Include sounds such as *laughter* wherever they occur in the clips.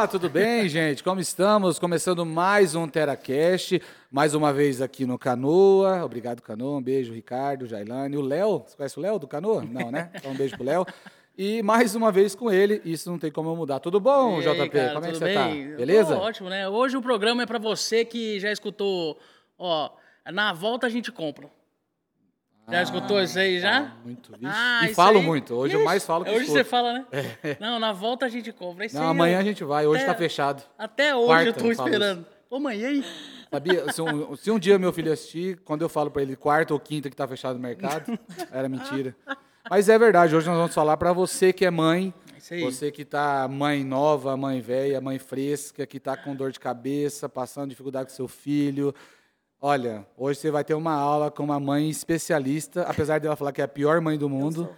Olá, tudo bem, gente? Como estamos? Começando mais um TeraCast, mais uma vez aqui no Canoa. Obrigado, Canoa. Um beijo, Ricardo, Jailane. O Léo, você conhece o Léo do Canoa? Não, né? *laughs* Então um beijo pro Léo. E mais uma vez com ele, isso não tem como eu mudar. Tudo bom, E aí, JP? cara, como é que você bem? tá? Beleza? Tô ótimo, né? Hoje o programa é pra você que já escutou, ó, na volta a gente compra. Já escutou isso aí já? Muito. Ah, e isso falo aí- muito. Hoje eu Ixi, mais falo que Hoje escuto. você fala, né? Não, na volta a gente compra. Isso Não, aí, amanhã a gente vai. Hoje Até- tá fechado. Até hoje Quarta, eu tô eu esperando. Ô, mãe, e aí? Sabia? Se um, se um dia meu filho assistir, quando eu falo pra ele quarta ou quinta que tá fechado o mercado, *laughs* era mentira. Mas é verdade, hoje nós vamos falar pra você que é mãe, Isso aí. você que tá mãe nova, mãe velha, mãe fresca, que tá com dor de cabeça, passando dificuldade com seu filho. Olha, hoje você vai ter uma aula com uma mãe especialista, apesar dela falar que é a pior mãe do mundo,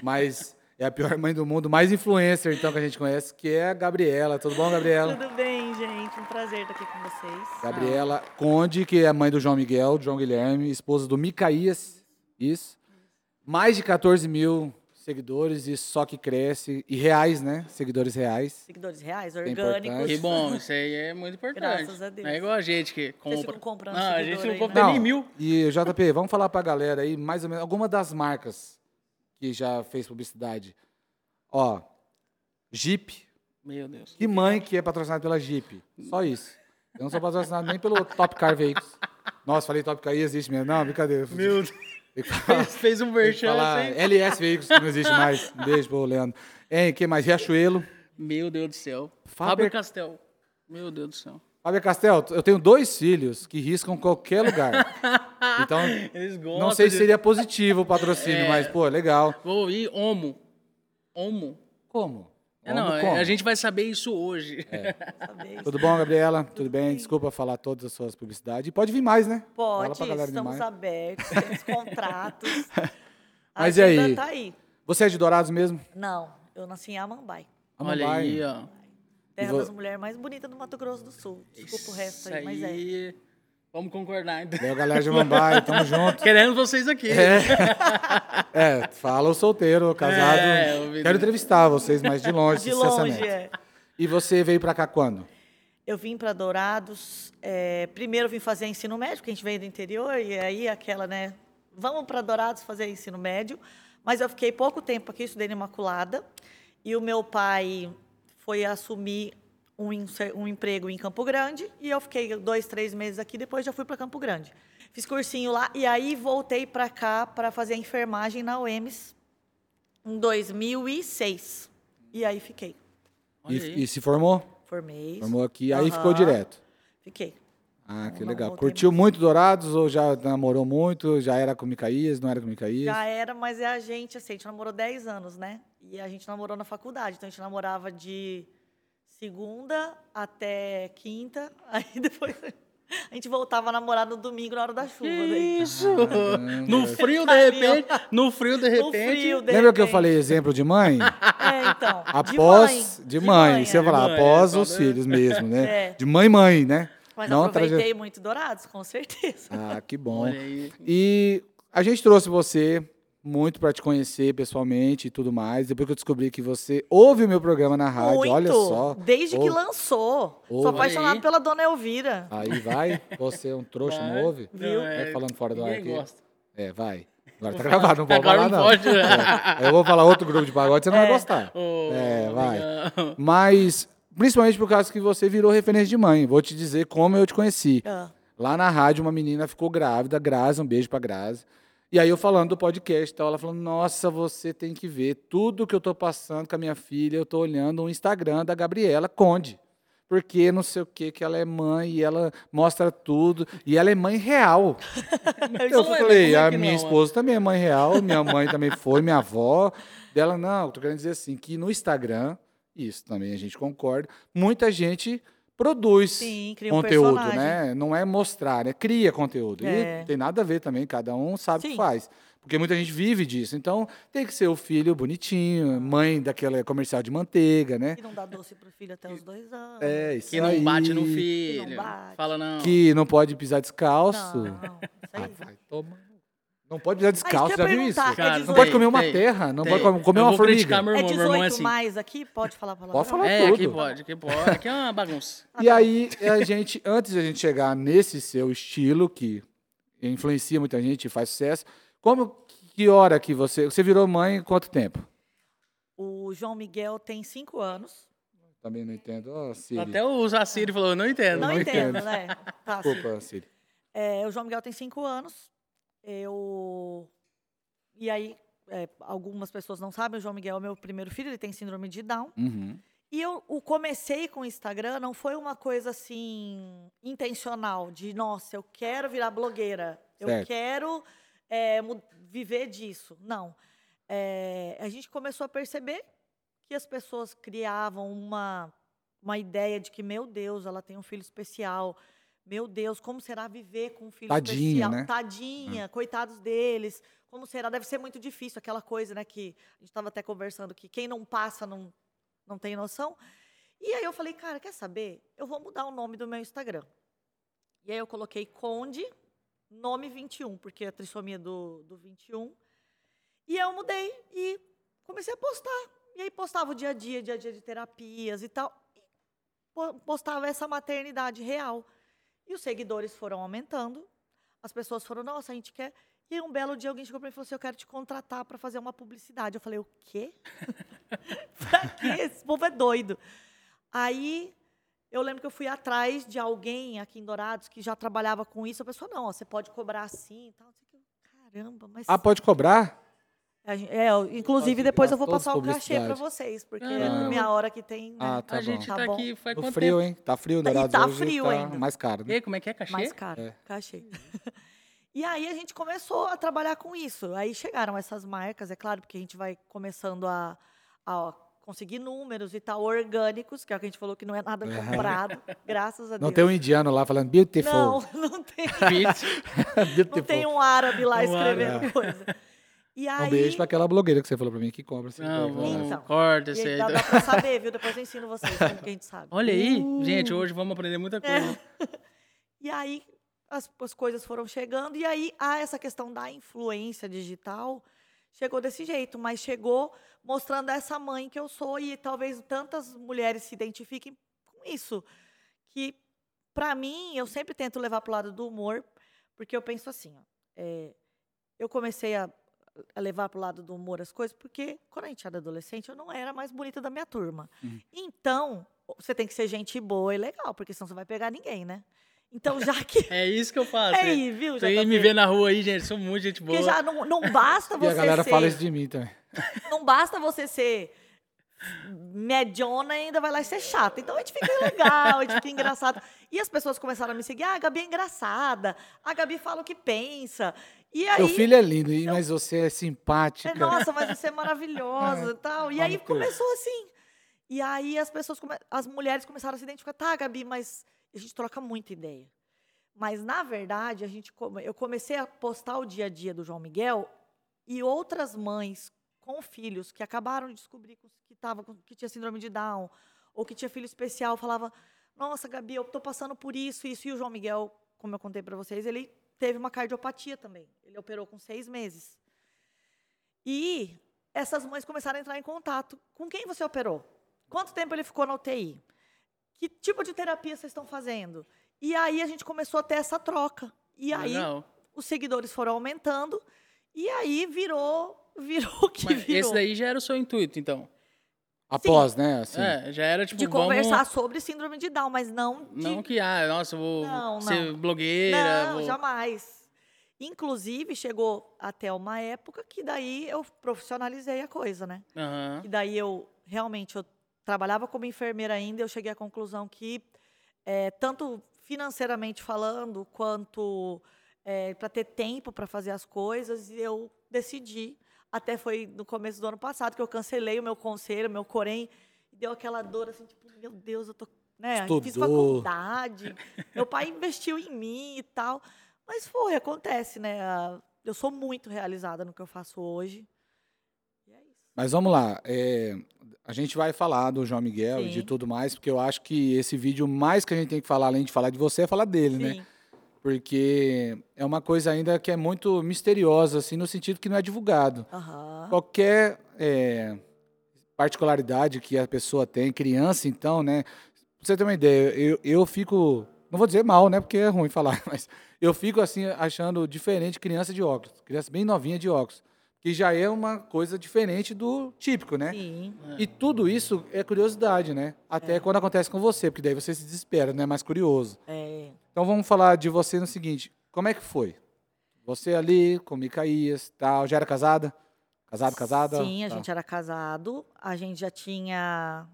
mas é a pior mãe do mundo, mais influencer então que a gente conhece, que é a Gabriela. Tudo bom, Gabriela? Tudo bem, gente? Um prazer estar aqui com vocês. Gabriela Conde, que é mãe do João Miguel, João Guilherme, esposa do Micaías. Isso. Mais de 14 mil seguidores e só que cresce. E reais, né? Seguidores reais. Seguidores reais, é orgânicos. Que bom, isso aí é muito importante. Graças a Deus. Não é igual a gente que compra. ficam comprando não, a gente não compra né? nem mil. E JP, vamos falar pra galera aí, mais ou menos, alguma das marcas que já fez publicidade. Ó, Jeep. Meu Deus. Que mãe que é patrocinada pela Jeep? Só isso. Eu não sou patrocinado nem pelo Top Car Veículos. Nossa, falei Top Car, aí existe mesmo. Não, brincadeira. Meu Deus. *laughs* Fez, fez um merchan assim. LS Veículos, que não existe mais. Beijo pro Leandro. Hein, que mais? Riachuelo. Meu Deus do céu. Faber- Faber Castell. Meu Deus do céu. Fábio Castel, eu tenho dois filhos que riscam qualquer lugar. *laughs* Então, não sei se seria positivo o patrocínio, É. mas, pô, legal. Vou ir Omo. Omo. Como? É, não, Como, é, como? a gente vai saber isso hoje. Saber. *laughs* Tudo bom, Gabriela? Tudo bem? Desculpa falar todas as suas publicidades. E pode vir mais, né? Pode, pra galera vir estamos mais. abertos, temos contratos. A *laughs* Mas e aí? Tá aí. Você é de Dourados mesmo? Não, eu nasci em Amambai. Olha Amambai. aí, ó. Terra das mulheres mais bonitas do Mato Grosso do Sul. Desculpa o resto aí, mas é. Vamos concordar, então. Valeu, galera de Mambai, tamo *laughs* junto. Querendo vocês aqui. É, fala o solteiro, o casado. É. Quero entrevistar vocês, mas de longe, De longe, é. E você veio pra cá quando? Eu vim para Dourados. é, primeiro vim fazer ensino médio, porque a gente veio do interior, e aí aquela, né? Vamos para Dourados fazer ensino médio. Mas eu fiquei pouco tempo aqui, estudei na Imaculada. E o meu pai foi assumir um, um emprego em Campo Grande. E eu fiquei dois, três meses aqui, depois já fui para Campo Grande. Fiz cursinho lá, e aí voltei para cá para fazer a enfermagem na UEMS em 2006. E aí fiquei. E, e se formou? Formei. Formou aqui, aí Aham. ficou direto. Fiquei. Ah, que Não, legal. voltei Curtiu mais. muito Dourados ou já namorou muito? Já era com Micaías, não era com Micaías? Já era, mas é a gente, assim, a gente namorou 10 anos, né? E a gente namorou na faculdade. Então a gente namorava de segunda até quinta. *laughs* Aí depois a gente voltava a namorar no domingo na hora da chuva. Daí. isso? No frio, de repente. No frio, de No repente. frio, de Lembra que eu repente. falei exemplo de mãe? É, então. Após, de mãe, você é. vai falar, mãe, após é, os né? filhos mesmo, né? *laughs* É. De mãe, mãe, né? Mas Não aproveitei traje- muito Dourados, com certeza. Ah, que bom. E a gente trouxe você muito para te conhecer pessoalmente e tudo mais. Depois que eu descobri que você ouve o meu programa na rádio, muito. olha só. Desde que Ouve. lançou. Ouve. Sou aí. pela Dona Elvira. Aí vai, você é um trouxa, não Vai. ouve? Viu? Não, Vai falando fora do ar aqui. gosta. É, vai. Agora tá gravado, não *laughs* pode Agora falar não não. pode, né? É, eu vou falar outro grupo de pagode, você não vai É. gostar. Ô, É, vai. legal. Mas, principalmente por causa que você virou referência de mãe. Vou te dizer como eu te conheci. Ah, Lá na rádio, uma menina ficou grávida, Grazi, um beijo pra Grazi. E aí eu falando do podcast e tal, ela falando, nossa, você tem que ver tudo que eu tô passando com a minha filha, eu tô olhando o Instagram da Gabriela Conde. Porque não sei o que, que ela é mãe e ela mostra tudo. E ela é mãe real. *laughs* Eu não é, falei, é a que minha não, esposa também é mãe real, minha mãe também foi, minha avó. Dela, não, tô querendo dizer assim, que no Instagram, isso também a gente concorda, muita gente produz Sim, cria um conteúdo, personagem. né? Não é mostrar, é cria conteúdo. É. E tem nada a ver também, cada um sabe o que faz. Porque muita gente vive disso. Então, tem que ser o filho bonitinho, mãe daquela comercial de manteiga, né? Que não dá doce pro filho até os dois anos. É, isso Que não aí. bate no filho. bate. Fala não. Que não pode pisar descalço. Não, isso Ah, aí. vai tomar. Não pode pisar descalço, isso já viu isso? perguntar, é Cara, não 18. pode comer uma tem, terra, não tem. pode comer Eu uma formiga. É irmão, meu irmão é 18 assim. mais aqui? Pode falar palavrão? Pode falar. É, aqui tudo. pode, aqui pode. Aqui é uma bagunça. E aí, a gente, antes de a gente chegar nesse seu estilo, que influencia muita gente e faz sucesso, como, que hora que você... Você virou mãe em quanto tempo? O João Miguel tem cinco anos. Também não entendo. Ó, Siri. Até o Zaciri falou, eu não entendo. Não, não entendo, entendo. né? Tá. Desculpa, Siri. É, o João Miguel tem cinco anos. Eu. E aí, é, algumas pessoas não sabem, o João Miguel é meu primeiro filho, ele tem síndrome de Down. Uhum. E eu o comecei com o Instagram, não foi uma coisa assim intencional, de nossa, eu quero virar blogueira, eu Certo. quero é, viver disso. Não. É, a gente começou a perceber que as pessoas criavam uma, uma ideia de que, meu Deus, ela tem um filho especial. Meu Deus, como será viver com um filho Tadinha, especial? né? Tadinha, coitados deles. Como será? Deve ser muito difícil aquela coisa, né? Que a gente estava até conversando que quem não passa não, não tem noção. E aí eu falei, cara, quer saber? Eu vou mudar o nome do meu Instagram. E aí eu coloquei Conde, nome 21, porque é a trissomia do, do 21. E eu mudei e comecei a postar. E aí postava o dia a dia, dia a dia de terapias e tal. E po- postava essa maternidade real. E os seguidores foram aumentando. As pessoas foram, nossa, a gente quer. E um belo dia alguém chegou para mim e falou assim: Eu quero te contratar para fazer uma publicidade. Eu falei: O quê? *laughs* pra quê? Esse povo é doido. Aí eu lembro que eu fui atrás de alguém aqui em Dourados que já trabalhava com isso. A pessoa, não, ó, você pode cobrar assim e tal. Caramba, mas. Ah, pode cobrar? A É, eu- inclusive depois eu vou passar o cachê para vocês, porque é minha hora que tem. Né? Ah, tá a bom. gente Tá tá, bom. aqui No quanto frio, tempo? hein? Tá frio, Tá- Dourados tá hoje frio tá ainda. mais caro, né? E, como é que é cachê? Mais caro, É. cachê. *laughs* e aí a gente começou a trabalhar com isso. Aí chegaram essas marcas, é claro, porque a gente vai começando a, a conseguir números e tal, orgânicos, que é o que a gente falou que não é nada comprado, graças a Deus. Não tem um indiano lá falando beautiful. Não, *laughs* não tem. *laughs* Beautiful. Não tem um árabe lá Um escrevendo árabe. coisa. E aí, Um beijo pra aquela blogueira que você falou pra mim que compra. assim, Não, vamos, Então. corta esse aí dá, dá pra saber, viu? Depois eu ensino vocês, como que a gente sabe. Olha aí, Uh. gente, hoje vamos aprender muita coisa. *laughs* E aí as, as coisas foram chegando, e aí há essa questão da influência digital chegou desse jeito, mas chegou mostrando essa mãe que eu sou, e talvez tantas mulheres se identifiquem com isso. Que, para mim, eu sempre tento levar para o lado do humor, porque eu penso assim, ó, é, eu comecei a levar para o lado do humor as coisas, porque quando a gente era adolescente, eu não era a mais bonita da minha turma. Uhum. Então, você tem que ser gente boa e legal, porque senão você vai pegar ninguém, né? Então, já que. *laughs* É isso que eu faço. É aí, viu? Você me JP? vê na rua aí, gente, sou muito gente boa. Porque já não, não basta *laughs* E a você galera ser. fala isso de mim também. *laughs* Não basta você ser mediona ainda vai lá e ser chata. Então a gente fica legal, a gente fica engraçado. E as pessoas começaram a me seguir. Ah, a Gabi é engraçada. A Gabi fala o que pensa. E aí. Seu filho é lindo, e- mas você é simpática. É, nossa, mas você é maravilhosa *laughs* e tal. E aí começou assim. E aí as pessoas, as mulheres começaram a se identificar. Tá, Gabi, mas a gente troca muita ideia. Mas, na verdade, a gente, eu comecei a postar o dia a dia do João Miguel e outras mães com filhos que acabaram de descobrir que, tava, que tinha síndrome de Down ou que tinha filho especial, falava, nossa, Gabi, eu tô passando por isso, isso. E o João Miguel, como eu contei para vocês, ele teve uma cardiopatia também. Ele operou com seis meses. E essas mães começaram a entrar em contato. Com quem você operou? Quanto tempo ele ficou na UTI? Que tipo de terapia vocês estão fazendo? E aí a gente começou a ter essa troca. E aí Legal. os seguidores foram aumentando. E aí virou, virou o que Mas virou. esse daí já era o seu intuito, então. Após, né? Assim. É, já era tipo, de vamos... conversar sobre síndrome de Down, mas não de Não que, ah, nossa, eu vou Não, ser não. blogueira. Não, vou... jamais. Inclusive, chegou até uma época que daí eu profissionalizei a coisa, né? Aham. E daí eu, realmente, eu trabalhava como enfermeira ainda, eu cheguei à conclusão que, eh, tanto financeiramente falando, quanto para ter tempo para fazer as coisas, eu decidi, até foi no começo do ano passado, que eu cancelei o meu conselho, o meu corém, e deu aquela dor, assim, tipo, meu Deus, eu tô... Né? Fiz faculdade, meu pai investiu em mim e tal, mas foi, acontece, né? Eu sou muito realizada no que eu faço hoje. E é isso. Mas vamos lá. é, a gente vai falar do João Miguel e de Sim. tudo mais, porque eu acho que esse vídeo, mais que a gente tem que falar, além de falar de você, é falar dele, né? Porque é uma coisa ainda que é muito misteriosa, assim, no sentido que não é divulgado. Aham. Qualquer é, particularidade que a pessoa tem, criança, então, né? Pra você ter uma ideia, eu, eu fico. Não vou dizer mal, né? Porque é ruim falar, *laughs* mas eu fico assim, achando diferente criança de óculos. Criança bem novinha de óculos. Que já é uma coisa diferente do típico, né? Sim. E tudo isso é curiosidade, né? Até quando acontece com você, porque daí você se desespera, né? Mais curioso. É. Então vamos falar de você no seguinte: como é que foi? Você ali com Micaías, tal, já era casada? Casado, casada? Sim, a Tá. gente era casado. A gente já tinha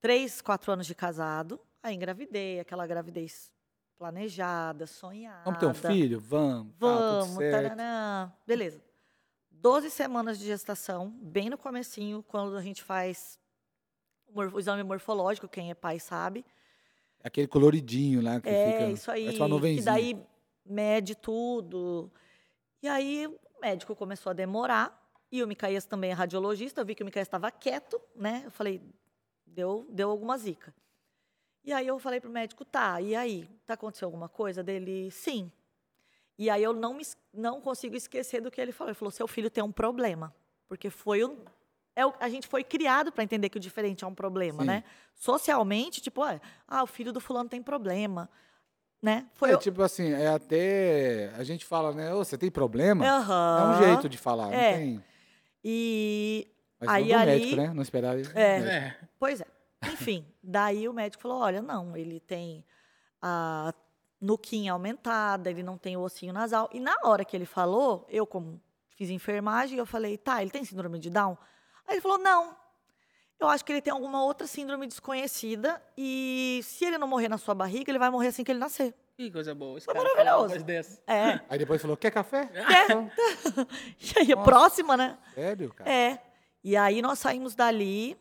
três, quatro anos de casado. Aí engravidei, aquela gravidez planejada, sonhada. Vamos ter um filho? Vamos. tá, Vamos, certo. taranã. Beleza. 12 semanas de gestação, bem no comecinho, quando a gente faz o exame morfológico, quem é pai sabe. Aquele coloridinho lá que É, fica. isso aí. uma. Que daí mede tudo. E aí o médico começou a demorar. E o Micaías também é radiologista. Eu vi que o Micaías estava quieto, né? Eu falei, deu, deu alguma zica. E aí eu falei pro médico, tá, e aí? Tá acontecendo alguma coisa? Dele, sim. E aí eu não, me, não consigo esquecer do que ele falou. Ele falou, seu filho tem um problema. Porque foi um... É, o- a gente foi criado para entender que o diferente é um problema, Sim. né? Socialmente, tipo, ah, ah, o filho do fulano tem problema, né? Foi É o- tipo assim, é até. A gente fala, né? Ô, você tem problema? É Aham. um jeito de falar, É. não tem. E Mas Aí não do médico, né? Não esperar. ele- É. médico. É. Pois é. Enfim, daí o médico falou: olha, não, ele tem a nuquinha aumentada, ele não tem o ossinho nasal. E na hora que ele falou, eu, como fiz enfermagem, eu falei: tá, ele tem síndrome de Down? Aí ele falou: não. Eu acho que ele tem alguma outra síndrome desconhecida e se ele não morrer na sua barriga, ele vai morrer assim que ele nascer. Que coisa boa. Esse Foi cara maravilhoso. dessa. É. Aí depois falou: quer café? É. Então, *laughs* E aí, Nossa. próxima, né? Sério, cara? É. E aí nós saímos dali.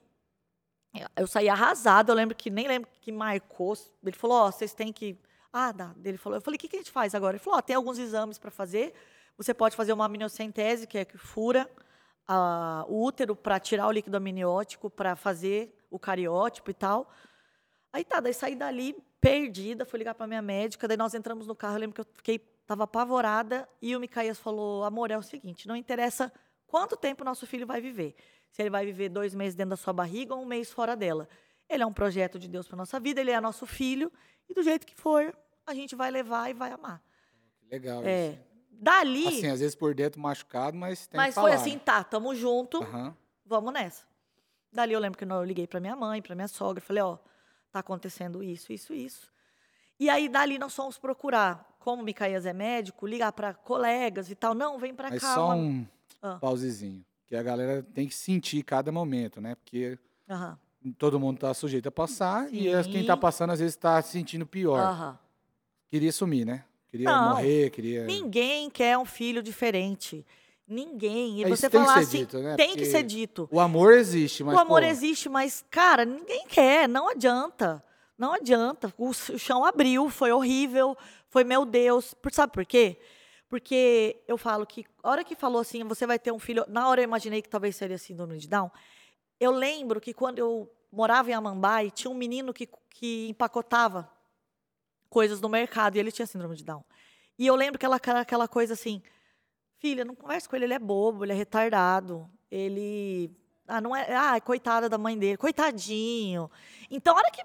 Eu saí arrasada. Eu lembro que nem lembro que marcou. Ele falou: Ó, vocês têm que. Ah, dá. Ele falou: Eu falei: O que, que a gente faz agora? Ele falou: Ó, tem alguns exames para fazer. Você pode fazer uma amniocentese, que é que fura a- o útero para tirar o líquido amniótico, para fazer o cariótipo e tal. Aí tá, daí saí dali perdida, fui ligar para minha médica, daí nós entramos no carro, eu lembro que eu fiquei, tava apavorada, e o Micaías falou, amor, é o seguinte, não interessa quanto tempo nosso filho vai viver, se ele vai viver dois meses dentro da sua barriga ou um mês fora dela. Ele é um projeto de Deus para nossa vida, ele é nosso filho, e do jeito que for, a gente vai levar e vai amar. Legal É, isso. Dali, Assim, às vezes por dentro machucado, mas tem mas foi falar. assim, tá, tamo junto, Aham. vamos nessa. Dali eu lembro que eu liguei para minha mãe, para minha sogra, falei, ó, tá acontecendo isso, isso, isso. E aí dali nós fomos procurar, como o Micaías é médico, ligar para colegas e tal, não, vem para cá. só uma- um Ah. pausezinho. Que a galera tem que sentir cada momento, né? Porque Aham, todo mundo tá sujeito a passar e as- quem tá Sim. passando às vezes tá se sentindo pior. aham. Queria sumir, né? Queria Não. morrer, queria. Ninguém quer um filho diferente. Ninguém. E É, você que falar assim, dito, né? tem que Porque ser dito. O amor existe, mas. o amor pô, existe, mas, cara, ninguém quer, não adianta. Não adianta. O, chão abriu, foi horrível, foi meu Deus. Por, sabe por quê? Porque eu falo que, a hora que falou assim, você vai ter um filho. Na hora eu imaginei que talvez seria síndrome de Down. Eu lembro que quando eu morava em Amambai, tinha um menino que, que empacotava coisas no mercado e ele tinha síndrome de Down. E eu lembro que ela, aquela, aquela coisa assim, filha, não conversa com ele, ele é bobo, ele é retardado, ele. Ah, não é. Ah, coitada da mãe dele, coitadinho. Então, a hora que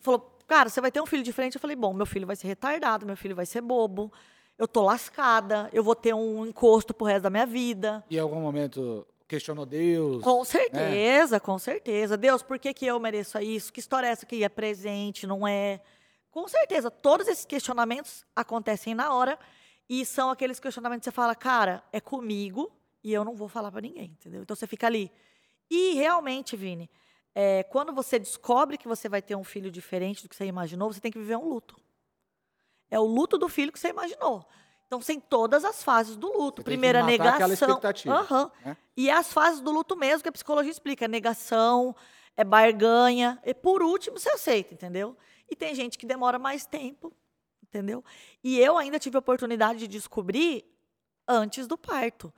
falou, cara, você vai ter um filho diferente, eu falei, bom, meu filho vai ser retardado, meu filho vai ser bobo, eu tô lascada, eu vou ter um encosto pro resto da minha vida. E em algum momento questionou Deus. Com certeza, com certeza. Deus, por que, que eu mereço isso? Que história é essa que é presente, não é? Com certeza, todos esses questionamentos acontecem na hora e são aqueles questionamentos que você fala, cara, é comigo e eu não vou falar pra ninguém, entendeu? Então você fica ali. E realmente, Vini, é, quando você descobre que você vai ter um filho diferente do que você imaginou, você tem que viver um luto. É o luto do filho que você imaginou. Então, tem todas as fases do luto. Você tem que matar aquela negação. expectativa, Aham. né? E as fases do luto mesmo que a psicologia explica. É negação, é barganha. E por último, você aceita, entendeu? E tem gente que demora mais tempo, entendeu? E eu ainda tive a oportunidade de descobrir antes do parto.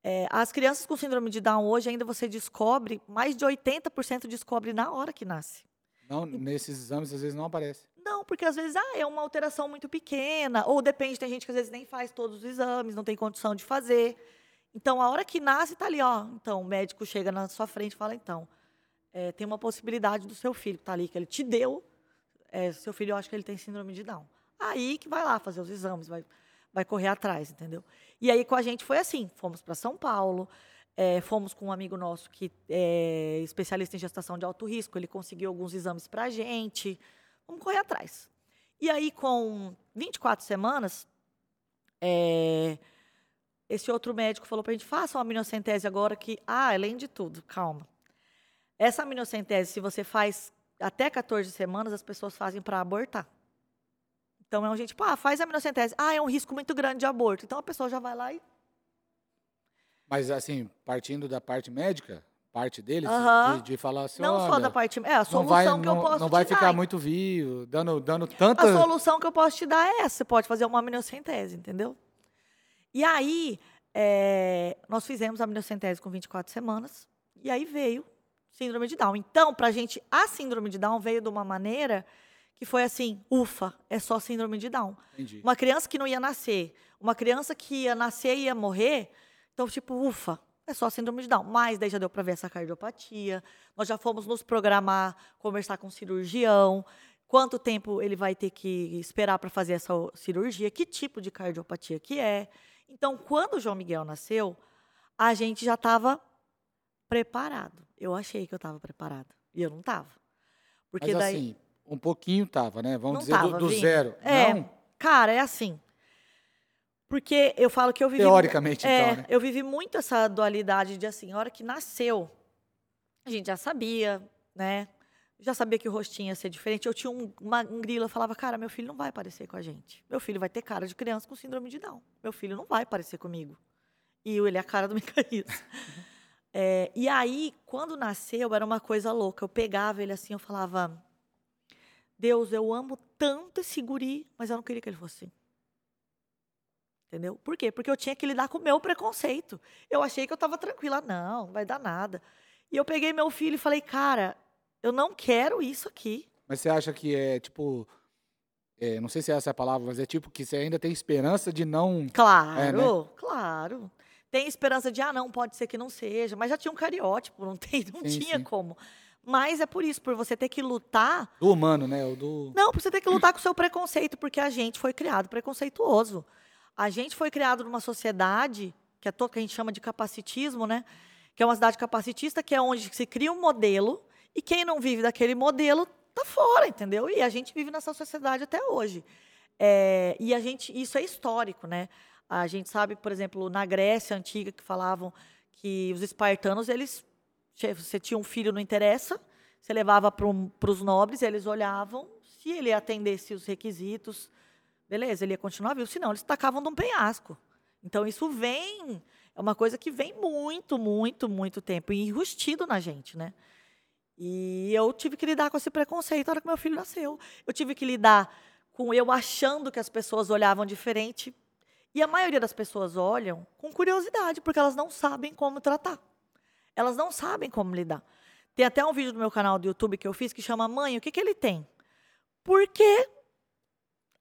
É, as crianças com síndrome de Down hoje ainda você descobre, mais de 80% descobre na hora que nasce. Não, nesses exames, às vezes, não aparece. Não, porque às vezes ah, é uma alteração muito pequena, ou depende, tem gente que às vezes nem faz todos os exames, não tem condição de fazer. Então, a hora que nasce, tá ali, ó. Então, o médico chega na sua frente e fala, então, é, tem uma possibilidade do seu filho, que tá ali, que ele te deu, é, seu filho, eu acho que ele tem síndrome de Down. Aí que vai lá fazer os exames, vai, vai correr atrás, entendeu? E aí com a gente foi assim, fomos para São Paulo, é, fomos com um amigo nosso que é especialista em gestação de alto risco, ele conseguiu alguns exames para a gente, vamos correr atrás. E aí com 24 semanas, é, esse outro médico falou para a gente, faça uma aminocentese agora que, ah, além de tudo, calma. Essa aminocentese, se você faz até 14 semanas, as pessoas fazem para abortar. Então é um gente, tipo, ah, faz a aminocentese. Ah, é um risco muito grande de aborto. Então a pessoa já vai lá e. Mas, assim, partindo da parte médica, parte deles, Aham. de, de falar assim, Não só da parte. É a solução vai, que eu não, posso não vai ficar dar. muito vivo, dando, dando tanta... A solução que eu posso te dar é essa. Você pode fazer uma aminocentese, entendeu? E aí, é, nós fizemos a aminocentese com 24 semanas. E aí veio síndrome de Down. Então, pra gente, a síndrome de Down veio de uma maneira que foi assim, ufa, é só síndrome de Down. Entendi. Uma criança que não ia nascer, uma criança que ia nascer e ia morrer, então, tipo, ufa, é só síndrome de Down. Mas daí já deu para ver essa cardiopatia. Nós já fomos nos programar, conversar com o cirurgião, quanto tempo ele vai ter que esperar para fazer essa cirurgia, que tipo de cardiopatia que é. Então, quando o João Miguel nasceu, a gente já estava preparado. Eu achei que eu estava preparada. E eu não estava. Porque Mas daí. assim, um pouquinho tava, né? Vamos Não dizer do, tava, do Vini. zero. É, Não, cara, é assim. Porque eu falo que eu vivi. teoricamente, é, então, né? eu vivi muito essa dualidade de assim, a hora que nasceu, a gente já sabia, né? Já sabia que o rostinho ia ser diferente. Eu tinha um, uma, um grilo, eu falava, cara, meu filho não vai parecer com a gente. Meu filho vai ter cara de criança com síndrome de Down. Meu filho não vai parecer comigo. E ele é a cara do *laughs* Micaías. É, e aí, quando nasceu, era uma coisa louca. Eu pegava ele assim, eu falava, Deus, eu amo tanto esse guri, mas eu não queria que ele fosse assim. Entendeu? Por quê? Porque eu tinha que lidar com o meu preconceito. Eu achei que eu estava tranquila. Não, não vai dar nada. E eu peguei meu filho e falei, cara, eu não quero isso aqui. Mas você acha que é tipo. é, não sei se essa é a palavra, mas é tipo que você ainda tem esperança de não. Claro, É, né? claro. Tem esperança de, ah, não, pode ser que não seja. Mas já tinha um cariótipo, não, tem, não Sim, tinha sim. como. Mas é por isso, por você ter que lutar Do humano, né? O do. Não, por você ter que lutar com o seu preconceito, porque a gente foi criado preconceituoso. A gente foi criado numa sociedade, que é todo que a gente chama de capacitismo, né? Que é uma cidade capacitista, que é onde se cria um modelo, e quem não vive daquele modelo tá fora, entendeu? E a gente vive nessa sociedade até hoje. É, e a gente, isso é histórico, né? A gente sabe, por exemplo, na Grécia antiga, que falavam que os espartanos, eles. Você tinha um filho, não interessa, você levava para os nobres, eles olhavam, se ele atendesse os requisitos, beleza, ele ia continuar vivo, senão eles tacavam de um penhasco. Então isso vem, é uma coisa que vem muito, muito, muito tempo, e enrustido na gente, né? E eu tive que lidar com esse preconceito na hora que meu filho nasceu. Eu tive que lidar com eu achando que as pessoas olhavam diferente. E a maioria das pessoas olham com curiosidade, porque elas não sabem como tratar. Elas não sabem como lidar. Tem até um vídeo no meu canal do YouTube que eu fiz que chama Mãe, o que, que ele tem? Porque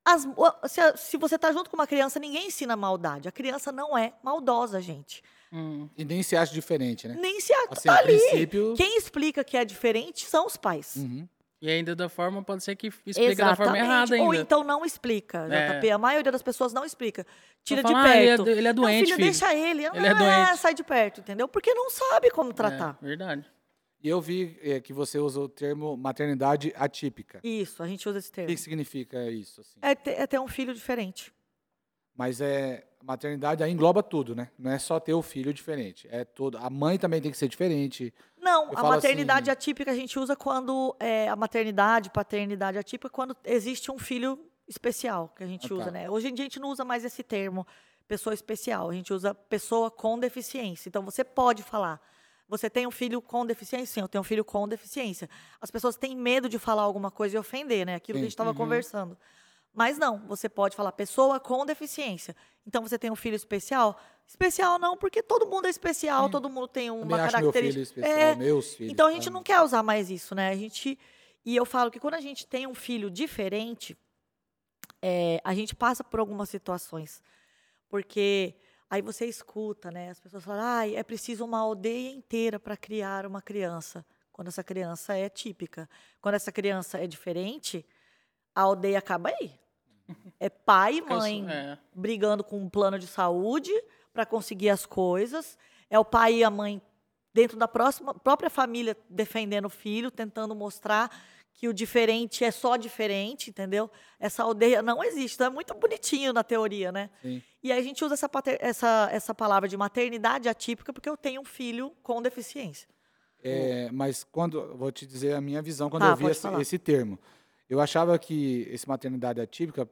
as- se, se você está junto com uma criança, ninguém ensina maldade. A criança não é maldosa, gente. Hum. E nem se acha diferente, né? Nem se a- Assim, tá a ali. princípio. Quem explica que é diferente são os pais. Uhum. E ainda da forma, pode ser que explica da forma Exatamente. errada ainda. Ou então não explica, É. JP. A maioria das pessoas não explica. Tira de fala, "Ah, ele é perto. ele é Não, doente, filho, filho." deixa ele. Ele é Ah, doente. sai de perto, entendeu? Porque não sabe como tratar. É, verdade. E eu vi é, que você usa o termo maternidade atípica. Isso, a gente usa esse O termo. que que significa isso? assim? É ter, é ter um filho diferente. Mas é maternidade aí engloba tudo, né? Não é só ter o filho diferente. É todo. A mãe também tem que ser diferente. Não, Eu a maternidade assim- atípica a gente usa quando é, a maternidade, paternidade atípica, quando existe um filho especial que a gente Ah, tá. usa, né? Hoje em dia a gente não usa mais esse termo, pessoa especial. A gente usa pessoa com deficiência. Então você pode falar, você tem um filho com deficiência? Sim, eu tenho um filho com deficiência. As pessoas têm medo de falar alguma coisa e ofender, né? Aquilo que a Sim. gente estava Uhum. conversando. Mas não, você pode falar pessoa com deficiência. Então você tem um filho especial? Especial não, porque todo mundo é especial, Sim. todo mundo tem Também uma acho meu filho característica. especial, É, meus filhos. então a gente tá? não quer usar mais isso, né? A gente E eu falo que quando a gente tem um filho diferente, é, a gente passa por algumas situações. Porque aí você escuta, né? As pessoas falam, ah, é preciso uma aldeia inteira para criar uma criança. Quando essa criança é típica. Quando essa criança é diferente, a aldeia acaba aí. É pai e Eu sou- mãe é. brigando com um plano de saúde para conseguir as coisas. É o pai e a mãe dentro da próxima, própria família defendendo o filho, tentando mostrar que o diferente é só diferente, entendeu? Essa aldeia não existe. Então é muito bonitinho na teoria, né? Sim. E aí a gente usa essa, essa, essa palavra de maternidade atípica porque eu tenho um filho com deficiência. É, mas quando vou te dizer a minha visão quando Tá, eu vi esse, esse termo, eu achava que esse maternidade atípica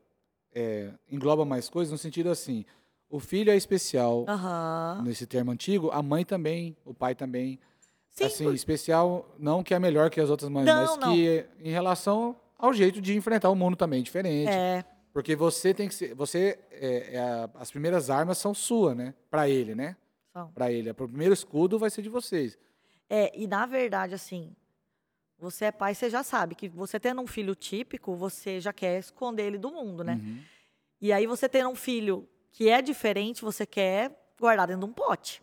é, engloba mais coisas no sentido assim, o filho é especial Aham. nesse termo antigo, a mãe também, o pai também, Sim, assim por- especial não que é melhor que as outras mães, Não, mas não. que em relação ao jeito de enfrentar o mundo também diferente, é. porque você tem que ser, você é, é as primeiras armas são suas, né? Para ele, né? Para ele, o primeiro escudo vai ser de vocês. É, e na verdade, assim, você é pai, você já sabe que você tendo um filho típico, você já quer esconder ele do mundo, né? Uhum. E aí você tendo um filho que é diferente, você quer guardar dentro de um pote.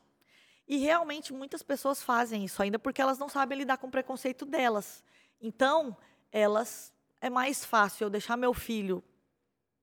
E realmente muitas pessoas fazem isso ainda porque elas não sabem lidar com o preconceito delas. Então, elas é mais fácil eu deixar meu filho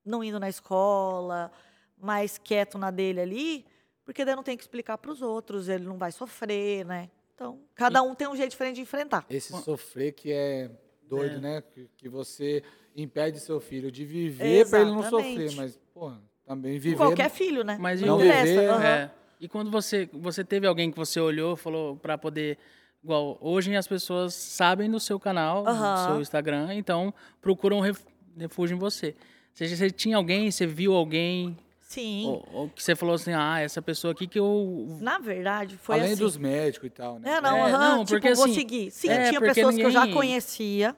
não indo na escola, mais quieto na dele ali, porque daí eu não tem que explicar para os outros, ele não vai sofrer, né? Então, cada um tem um jeito diferente de enfrentar. Esse sofrer que é doido, É. né? Que, que você impede seu filho de viver para ele não sofrer, mas, porra, também viver. Qualquer filho, né? Mas não não interessa. viver, aham. É. E quando você, você teve alguém que você olhou, falou pra poder. Igual, hoje as pessoas sabem do seu canal, do Aham. seu Instagram, então procuram ref- refúgio em você. Você, você tinha alguém, você viu alguém, Sim. ou, ou que você falou assim, ah, essa pessoa aqui que eu. Na verdade, foi Além assim. dos médicos e tal, né? É, não, É, aham, não, tipo, porque vou assim, seguir. Sim, é, tinha pessoas que eu já ninguém- conhecia.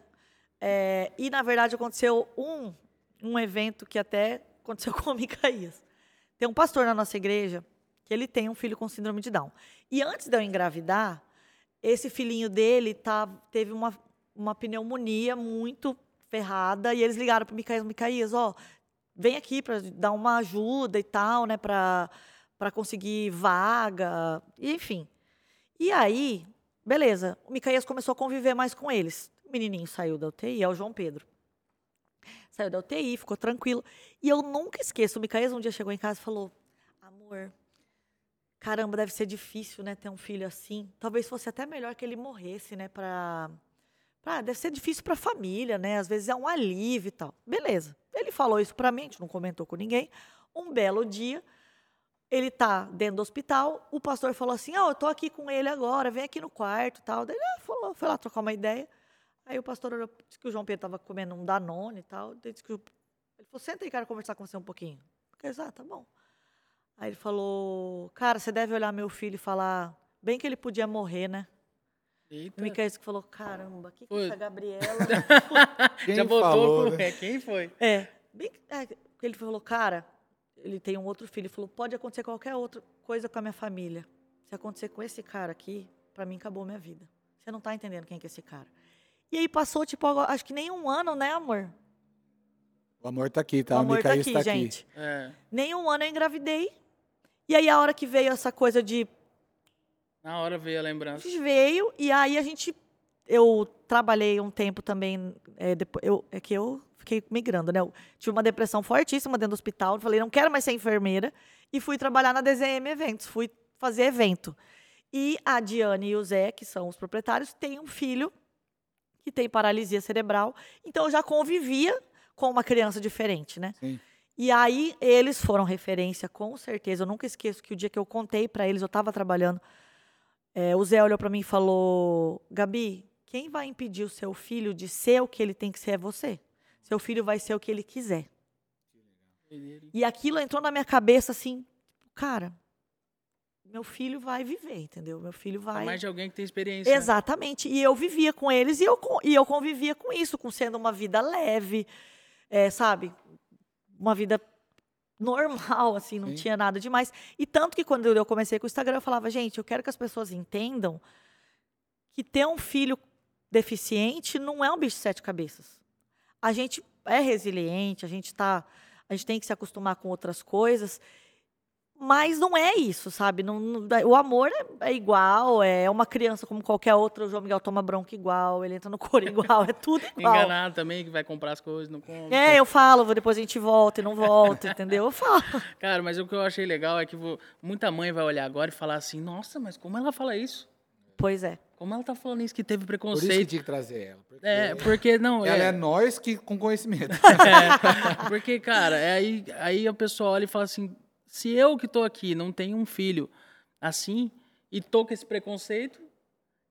é, e, na verdade, aconteceu um, um evento que até aconteceu *laughs* com o Micaías. Tem um pastor na nossa igreja que ele tem um filho com síndrome de Down. E antes de eu engravidar, esse filhinho dele tá, teve uma, uma pneumonia muito ferrada. E eles ligaram para o Micaías, Micaías, ó, vem aqui para dar uma ajuda e tal, né, para para conseguir vaga, enfim. E aí, beleza, o Micaías começou a conviver mais com eles. O menininho saiu da UTI, é o João Pedro. Saiu da UTI, ficou tranquilo. E eu nunca esqueço, o Micaías um dia chegou em casa e falou: Amor, caramba, deve ser difícil, né, ter um filho assim. Talvez fosse até melhor que ele morresse, né, pra. pra deve ser difícil pra família, né? Às vezes é um alívio e tal. Beleza. Ele falou isso pra mim, a gente não comentou com ninguém. Um belo dia, ele tá dentro do hospital, o pastor falou assim, ó, eu tô aqui com ele agora, vem aqui no quarto tal. Daí ele ah, falou, foi lá trocar uma ideia. Aí o pastor olhou, disse que o João Pedro tava comendo um Danone e tal. Daí disse que o- ele falou, senta aí, quero conversar com você um pouquinho. Eu falei, ah, tá bom. Aí ele falou, cara, você deve olhar meu filho e falar, bem que ele podia morrer, né? Eita. O que falou, caramba, que que essa Gabriela... *laughs* Quem Já voltou falou, com. né? É, quem foi? É, bem, é, ele falou, cara, ele tem um outro filho. Ele falou, pode acontecer qualquer outra coisa com a minha família. Se acontecer com esse cara aqui, pra mim acabou minha vida. Você não tá entendendo quem que é esse cara. E aí passou, tipo, agora- acho que nem um ano, né, amor? O amor tá aqui, tá? o amor tá aqui, está gente. É. Nem um ano eu engravidei. E aí a hora que veio essa coisa de Na hora veio a lembrança. veio e aí a gente eu trabalhei um tempo também é, depois eu é que eu fiquei migrando né eu tive uma depressão fortíssima dentro do hospital falei não quero mais ser enfermeira e fui trabalhar na DZM Eventos fui fazer evento e a Diane e o Zé que são os proprietários têm um filho que tem paralisia cerebral então eu já convivia com uma criança diferente né Sim. e aí eles foram referência, com certeza. Eu nunca esqueço que o dia que eu contei para eles, eu estava trabalhando, é, o Zé olhou para mim e falou: Gabi, quem vai impedir o seu filho de ser o que ele tem que ser é você. Seu filho vai ser o que ele quiser. E aquilo entrou na minha cabeça assim, cara, meu filho vai viver, entendeu? Meu filho É vai. mais de alguém que tem experiência. né? Exatamente. E eu vivia com eles e eu, e eu convivia com isso, com sendo uma vida leve, é, sabe? Uma vida normal, assim, não Sim. tinha nada demais. E tanto que quando eu comecei com o Instagram, eu falava, gente, eu quero que as pessoas entendam que ter um filho deficiente não é um bicho de sete cabeças. A gente é resiliente, a gente tá, a gente tem que se acostumar com outras coisas, mas não é isso, sabe? Não, não- o amor é, é igual, é uma criança como qualquer outra. O João Miguel toma bronca igual, ele entra no *laughs* coro igual, é tudo igual. Enganado também, que vai comprar as coisas, não compra. É, eu falo, depois a gente volta e não volta, entendeu? Eu falo. *laughs* Cara, mas o que eu achei legal é que vo- muita mãe vai olhar agora e falar assim, nossa, mas como ela fala isso? Pois é. Como ela tá falando isso, que teve Por isso que preconceito? tinha que trazer ela. porque É, porque não, Ela é é, nós que com conhecimento. *laughs* é, porque cara, é aí aí a pessoa olha e fala assim, se eu que tô aqui não tenho um filho assim e tô com esse preconceito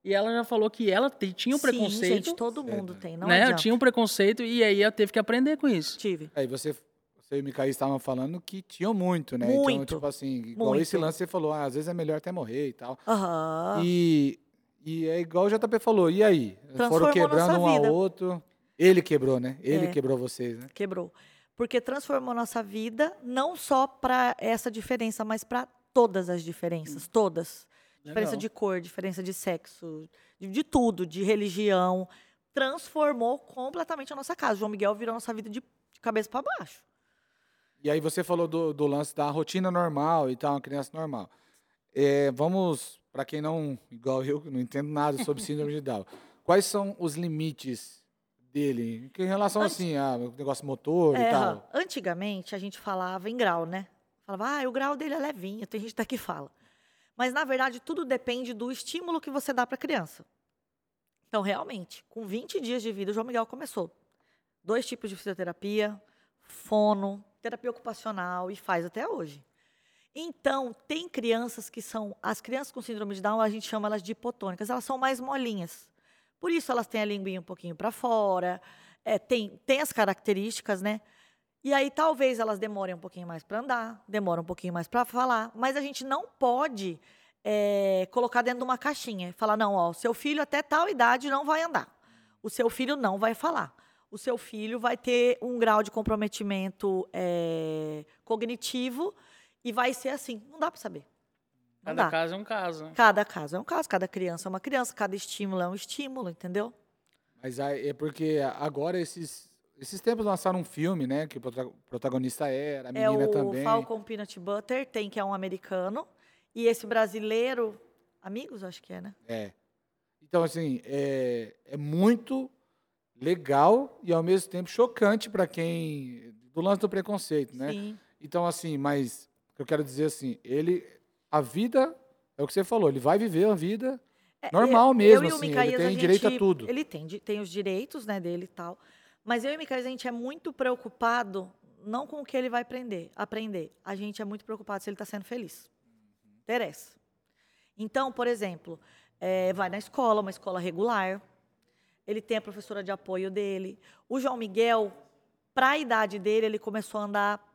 e ela já falou que ela te- tinha um Sim, preconceito, gente, todo mundo tem, não né? adianta. Tinha um preconceito e aí ela teve que aprender com isso. Tive. Aí você, você e o Micaí estavam falando que tinham muito, né? Então, Muito. tipo assim, igual Muito. esse lance você falou, ah, às vezes é melhor até morrer e tal. Aham. E, e é igual o JP falou, e aí? Foram quebrando um ao outro. Ele quebrou, né? Ele É. quebrou vocês, né? Quebrou. Porque transformou nossa vida não só para essa diferença, mas para todas as diferenças, todas. Diferença Legal. de cor, diferença de sexo, de, de tudo, de religião. Transformou completamente a nossa casa. João Miguel virou nossa vida de, de cabeça para baixo. E aí você falou do, do lance da rotina normal e tal, uma criança normal. É, vamos, para quem não, igual eu, não entendo nada sobre *laughs* síndrome de Down, quais são os limites dele? Em relação, Antes- assim, a negócio motor e É, tal. antigamente a gente falava em grau, né? Falava, ah, o grau dele é levinho, tem gente até que fala. Mas, na verdade, tudo depende do estímulo que você dá para a criança. Então, realmente, com 20 dias de vida, o João Miguel começou. Dois tipos de fisioterapia, fono, terapia ocupacional e faz até hoje. Então, tem crianças que são. As crianças com síndrome de Down, a gente chama elas de hipotônicas, elas são mais molinhas. Por isso, elas têm a linguinha um pouquinho para fora, é, tem, tem as características, né? E aí, talvez elas demorem um pouquinho mais para andar, demoram um pouquinho mais para falar, mas a gente não pode é, colocar dentro de uma caixinha e falar: não, ó, seu filho até tal idade não vai andar, o seu filho não vai falar, o seu filho vai ter um grau de comprometimento é, cognitivo e vai ser assim. Não dá para saber. Cada dá. caso é um caso. né? Cada caso é um caso, cada criança é uma criança, cada estímulo é um estímulo, entendeu? Mas aí é porque agora esses, esses tempos lançaram um filme, né? Que o prota- protagonista era, a É menina o também. Falcon Peanut Butter, tem que é um americano. E esse brasileiro, amigos, acho que é, né? É. Então, assim, é, é muito legal e ao mesmo tempo chocante para quem. do lance do preconceito, né? Sim. Então, assim, mas o que eu quero dizer assim, ele. A vida, é o que você falou, ele vai viver a vida É, normal eu- mesmo, eu assim. Micaías, ele a tem direito a tudo. Ele tem, tem os direitos né, dele e tal. Mas eu e o Micaías, a gente é muito preocupado, não com o que ele vai aprender, aprender. A gente é muito preocupado se ele está sendo feliz. Interessa. Então, por exemplo, eh, vai na escola, uma escola regular. Ele tem a professora de apoio dele. O João Miguel, para a idade dele, ele começou a andar.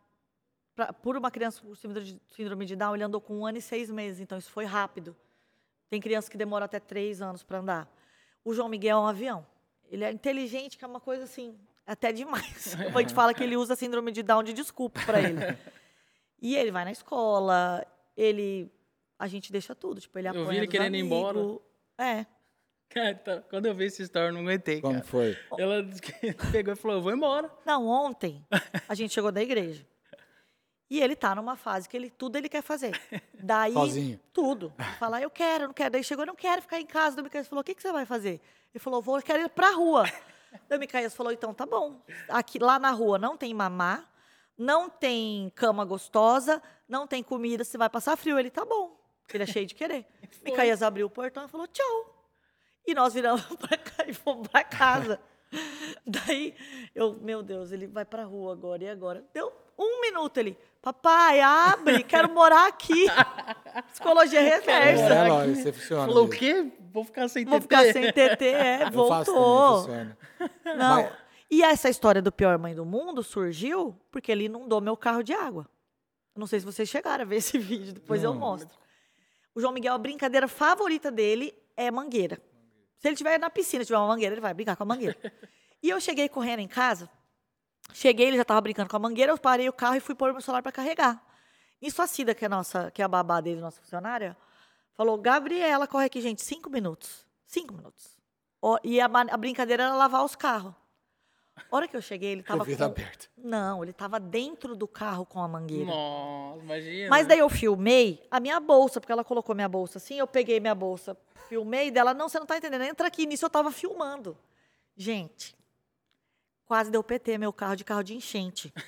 Pra- por uma criança com síndrome de, síndrome de Down, ele andou com um ano e seis meses. Então, isso foi rápido. Tem criança que demora até três anos para andar. O João Miguel é um avião. Ele é inteligente, que é uma coisa assim, até demais. *laughs* A gente fala que ele usa a síndrome de Down de desculpa para ele. E ele vai na escola, ele. A gente deixa tudo. Tipo, ele Eu vi apanha ele querendo ir embora. amigos. É. Cara, tá- quando eu vi esse story, eu não aguentei, Como cara. foi? Ela *laughs* pegou e falou, eu vou embora. Não, ontem a gente chegou da igreja. E ele tá numa fase que ele tudo ele quer fazer. *laughs* Daí Sozinho. tudo. Falar, eu quero, não quero. Daí chegou, eu não quero ficar em casa. O Micaías falou, o que, que você vai fazer? Ele falou, vou, eu quero ir pra rua. *laughs* Daí o Micaías falou, então tá bom. Aqui, lá na rua não tem mamá, não tem cama gostosa, não tem comida, você vai passar frio. Ele, tá bom. Ele é cheio de querer. *laughs* Micaías abriu o portão e falou, tchau. E nós viramos pra cá e fomos pra casa. Daí, eu, meu Deus, ele vai pra rua agora, e agora? Deu um minuto ele, papai, abre, quero morar aqui. *laughs* Psicologia reversa. É, lógico, você funciona. Falou o quê? Vou ficar sem Vou TT. ficar sem TT, é, *laughs* Eu faço também, voltou. funciona. Não. Mas- E essa história do pior mãe do mundo surgiu porque ele inundou meu carro de água. Eu Não sei se vocês chegaram a ver esse *laughs* vídeo, depois eu Não. mostro. O João Miguel, a brincadeira favorita dele é mangueira. Se ele estiver na piscina, tiver uma mangueira, ele vai brincar com a mangueira. e eu cheguei correndo em casa, cheguei, ele já estava brincando com a mangueira, eu parei o carro e fui pôr meu celular para carregar. Isso a Cida, que é, nossa, que é a babá dele, nossa funcionária, falou, Gabriela, corre aqui, gente, cinco minutos. Cinco minutos. E a, a brincadeira era lavar os carros. A hora que eu cheguei, ele *laughs* tava Ouvido com... aberto. Não, ele tava dentro do carro com a mangueira. Nossa, imagina. Mas daí eu filmei a minha bolsa, porque ela colocou minha bolsa assim, eu peguei minha bolsa, filmei dela, não, você não tá entendendo, entra aqui, nisso eu tava filmando. Gente, quase deu PT meu carro de carro de enchente. *laughs*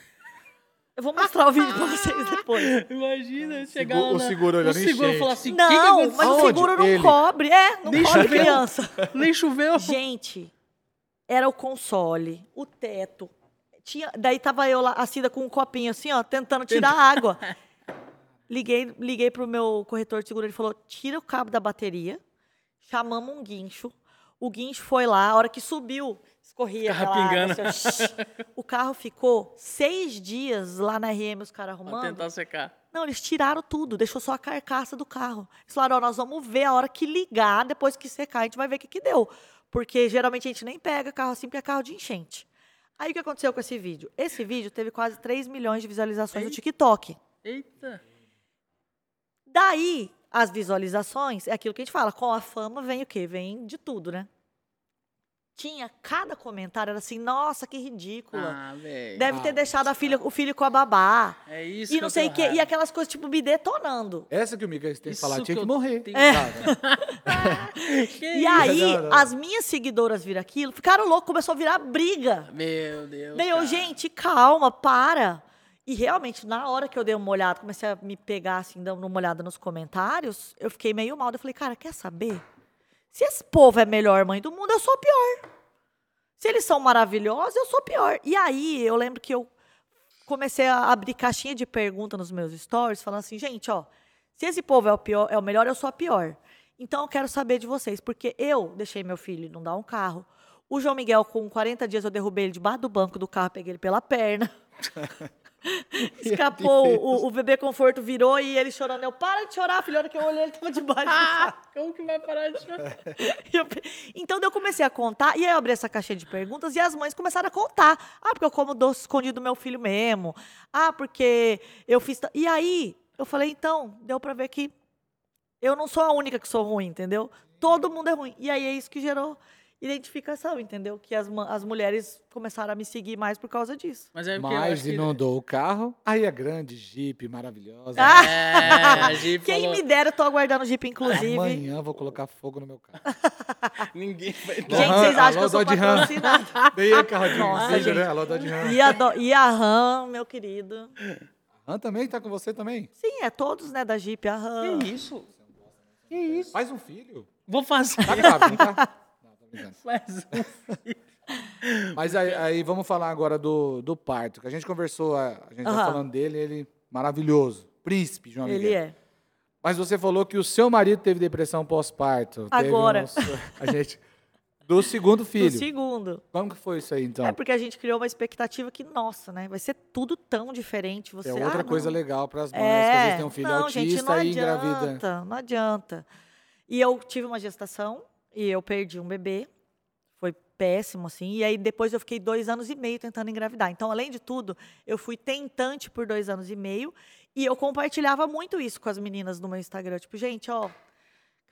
Eu vou mostrar o vídeo pra vocês depois. Imagina chegar Segu- lá o seguro olhando O seguro falar assim, Não, que mas o seguro não Ele? cobre. É, não Nem cobre choveu. criança. *laughs* Nem choveu. Gente, era o console, o teto. Tinha, daí tava eu lá, a Cida com um copinho assim, ó, tentando tirar a água. *laughs* Liguei, liguei pro meu corretor de seguro, ele falou: tira o cabo da bateria, chamamos um guincho. O guincho foi lá, a hora que subiu, escorria aquela água, assim. O carro ficou seis dias lá na RM, os caras Pra arrumando. tentar secar. Não, eles tiraram tudo, deixou só a carcaça do carro. Eles falaram, ó, nós vamos ver a hora que ligar, depois que secar, a gente vai ver o que, que deu. Porque geralmente a gente nem pega carro assim, porque é carro de enchente. Aí o que aconteceu com esse vídeo? Esse vídeo teve quase 3 milhões de visualizações no Eita. TikTok. Eita. Daí, as visualizações, é aquilo que a gente fala, com a fama vem o quê? Vem de tudo, né? Tinha, cada comentário era assim, nossa, que ridícula. Ah, velho. Deve ter Ah, deixado a filha, o filho com a babá. É isso E que não sei o quê. E aquelas coisas, tipo, me detonando. Essa que o Mika tem que Isso falar, tinha que que eu morrer. É. *laughs* Que E aí, Não, não. as minhas seguidoras viram aquilo, ficaram loucas, começou a virar briga. Meu Deus. Daí eu, gente, calma, para. E realmente, na hora que eu dei uma olhada, comecei a me pegar, assim, dando uma olhada nos comentários, eu fiquei meio mal. Eu falei, cara, quer saber? Se esse povo é a melhor mãe do mundo, eu sou pior. Se eles são maravilhosos, eu sou pior. E aí, eu lembro que eu comecei a abrir caixinha de pergunta nos meus stories, falando assim, gente, ó, se esse povo é o pior, é o melhor, eu sou a pior. Então eu quero saber de vocês, porque eu deixei meu filho não dar um carro. O João Miguel, com 40 dias, eu derrubei ele debaixo do banco do carro, peguei ele pela perna. *laughs* *laughs* Escapou, o, o bebê conforto virou e ele chorando. Eu, para de chorar, filho. A hora que eu olhei, ele tava debaixo. Ah, como que vai parar de chorar? *laughs* Eu então eu comecei a contar, e aí eu abri essa caixinha de perguntas e as mães começaram a contar. Ah, porque eu como doce escondido do meu filho mesmo. Ah, porque eu fiz. E aí eu falei, então, deu pra ver que eu não sou a única que sou ruim, entendeu? Todo mundo é ruim. E aí é isso que gerou identificação, entendeu? Que as, as mulheres começaram a me seguir mais por causa disso. Mas é Mas acho que... inundou o carro. Aí a grande Jeep maravilhosa. Ah! É, a Jeep *laughs* Quem falou, me dera, eu tô aguardando o Jeep, inclusive. Amanhã vou colocar fogo no meu carro. *laughs* ninguém vai... Gente, vocês acham que eu sou patrocinada? *laughs* Bem aí, carro de Nossa, gente. né? Alô, Dodge Ram. E a, do- e a RAM, meu querido. Han também tá com você também? Sim, é todos, né, da Jeep, a RAM. Que isso? Que isso? Faz um filho. Vou fazer. Tá não tá? Faz *laughs* um. Mas aí, aí vamos falar agora do, do parto. Que a gente conversou, a, a gente tá Aham. falando dele, ele maravilhoso. Príncipe, João Ele Miguel. é. Mas você falou que o seu marido teve depressão pós-parto. Agora. uns- *laughs* a gente. Do segundo Do filho. segundo. Como que foi isso aí, então? É porque a gente criou uma expectativa que, nossa, né? Vai ser tudo tão diferente. Você, É outra ah, coisa legal para as mães, que às vezes tem um filho não, autista gente, não e engravida. adianta, não adianta. E eu tive uma gestação e eu perdi um bebê. Foi péssimo, assim. E aí depois eu fiquei dois anos e meio tentando engravidar. Então, além de tudo, eu fui tentante por dois anos e meio. E eu compartilhava muito isso com as meninas no meu Instagram. Tipo, gente, ó,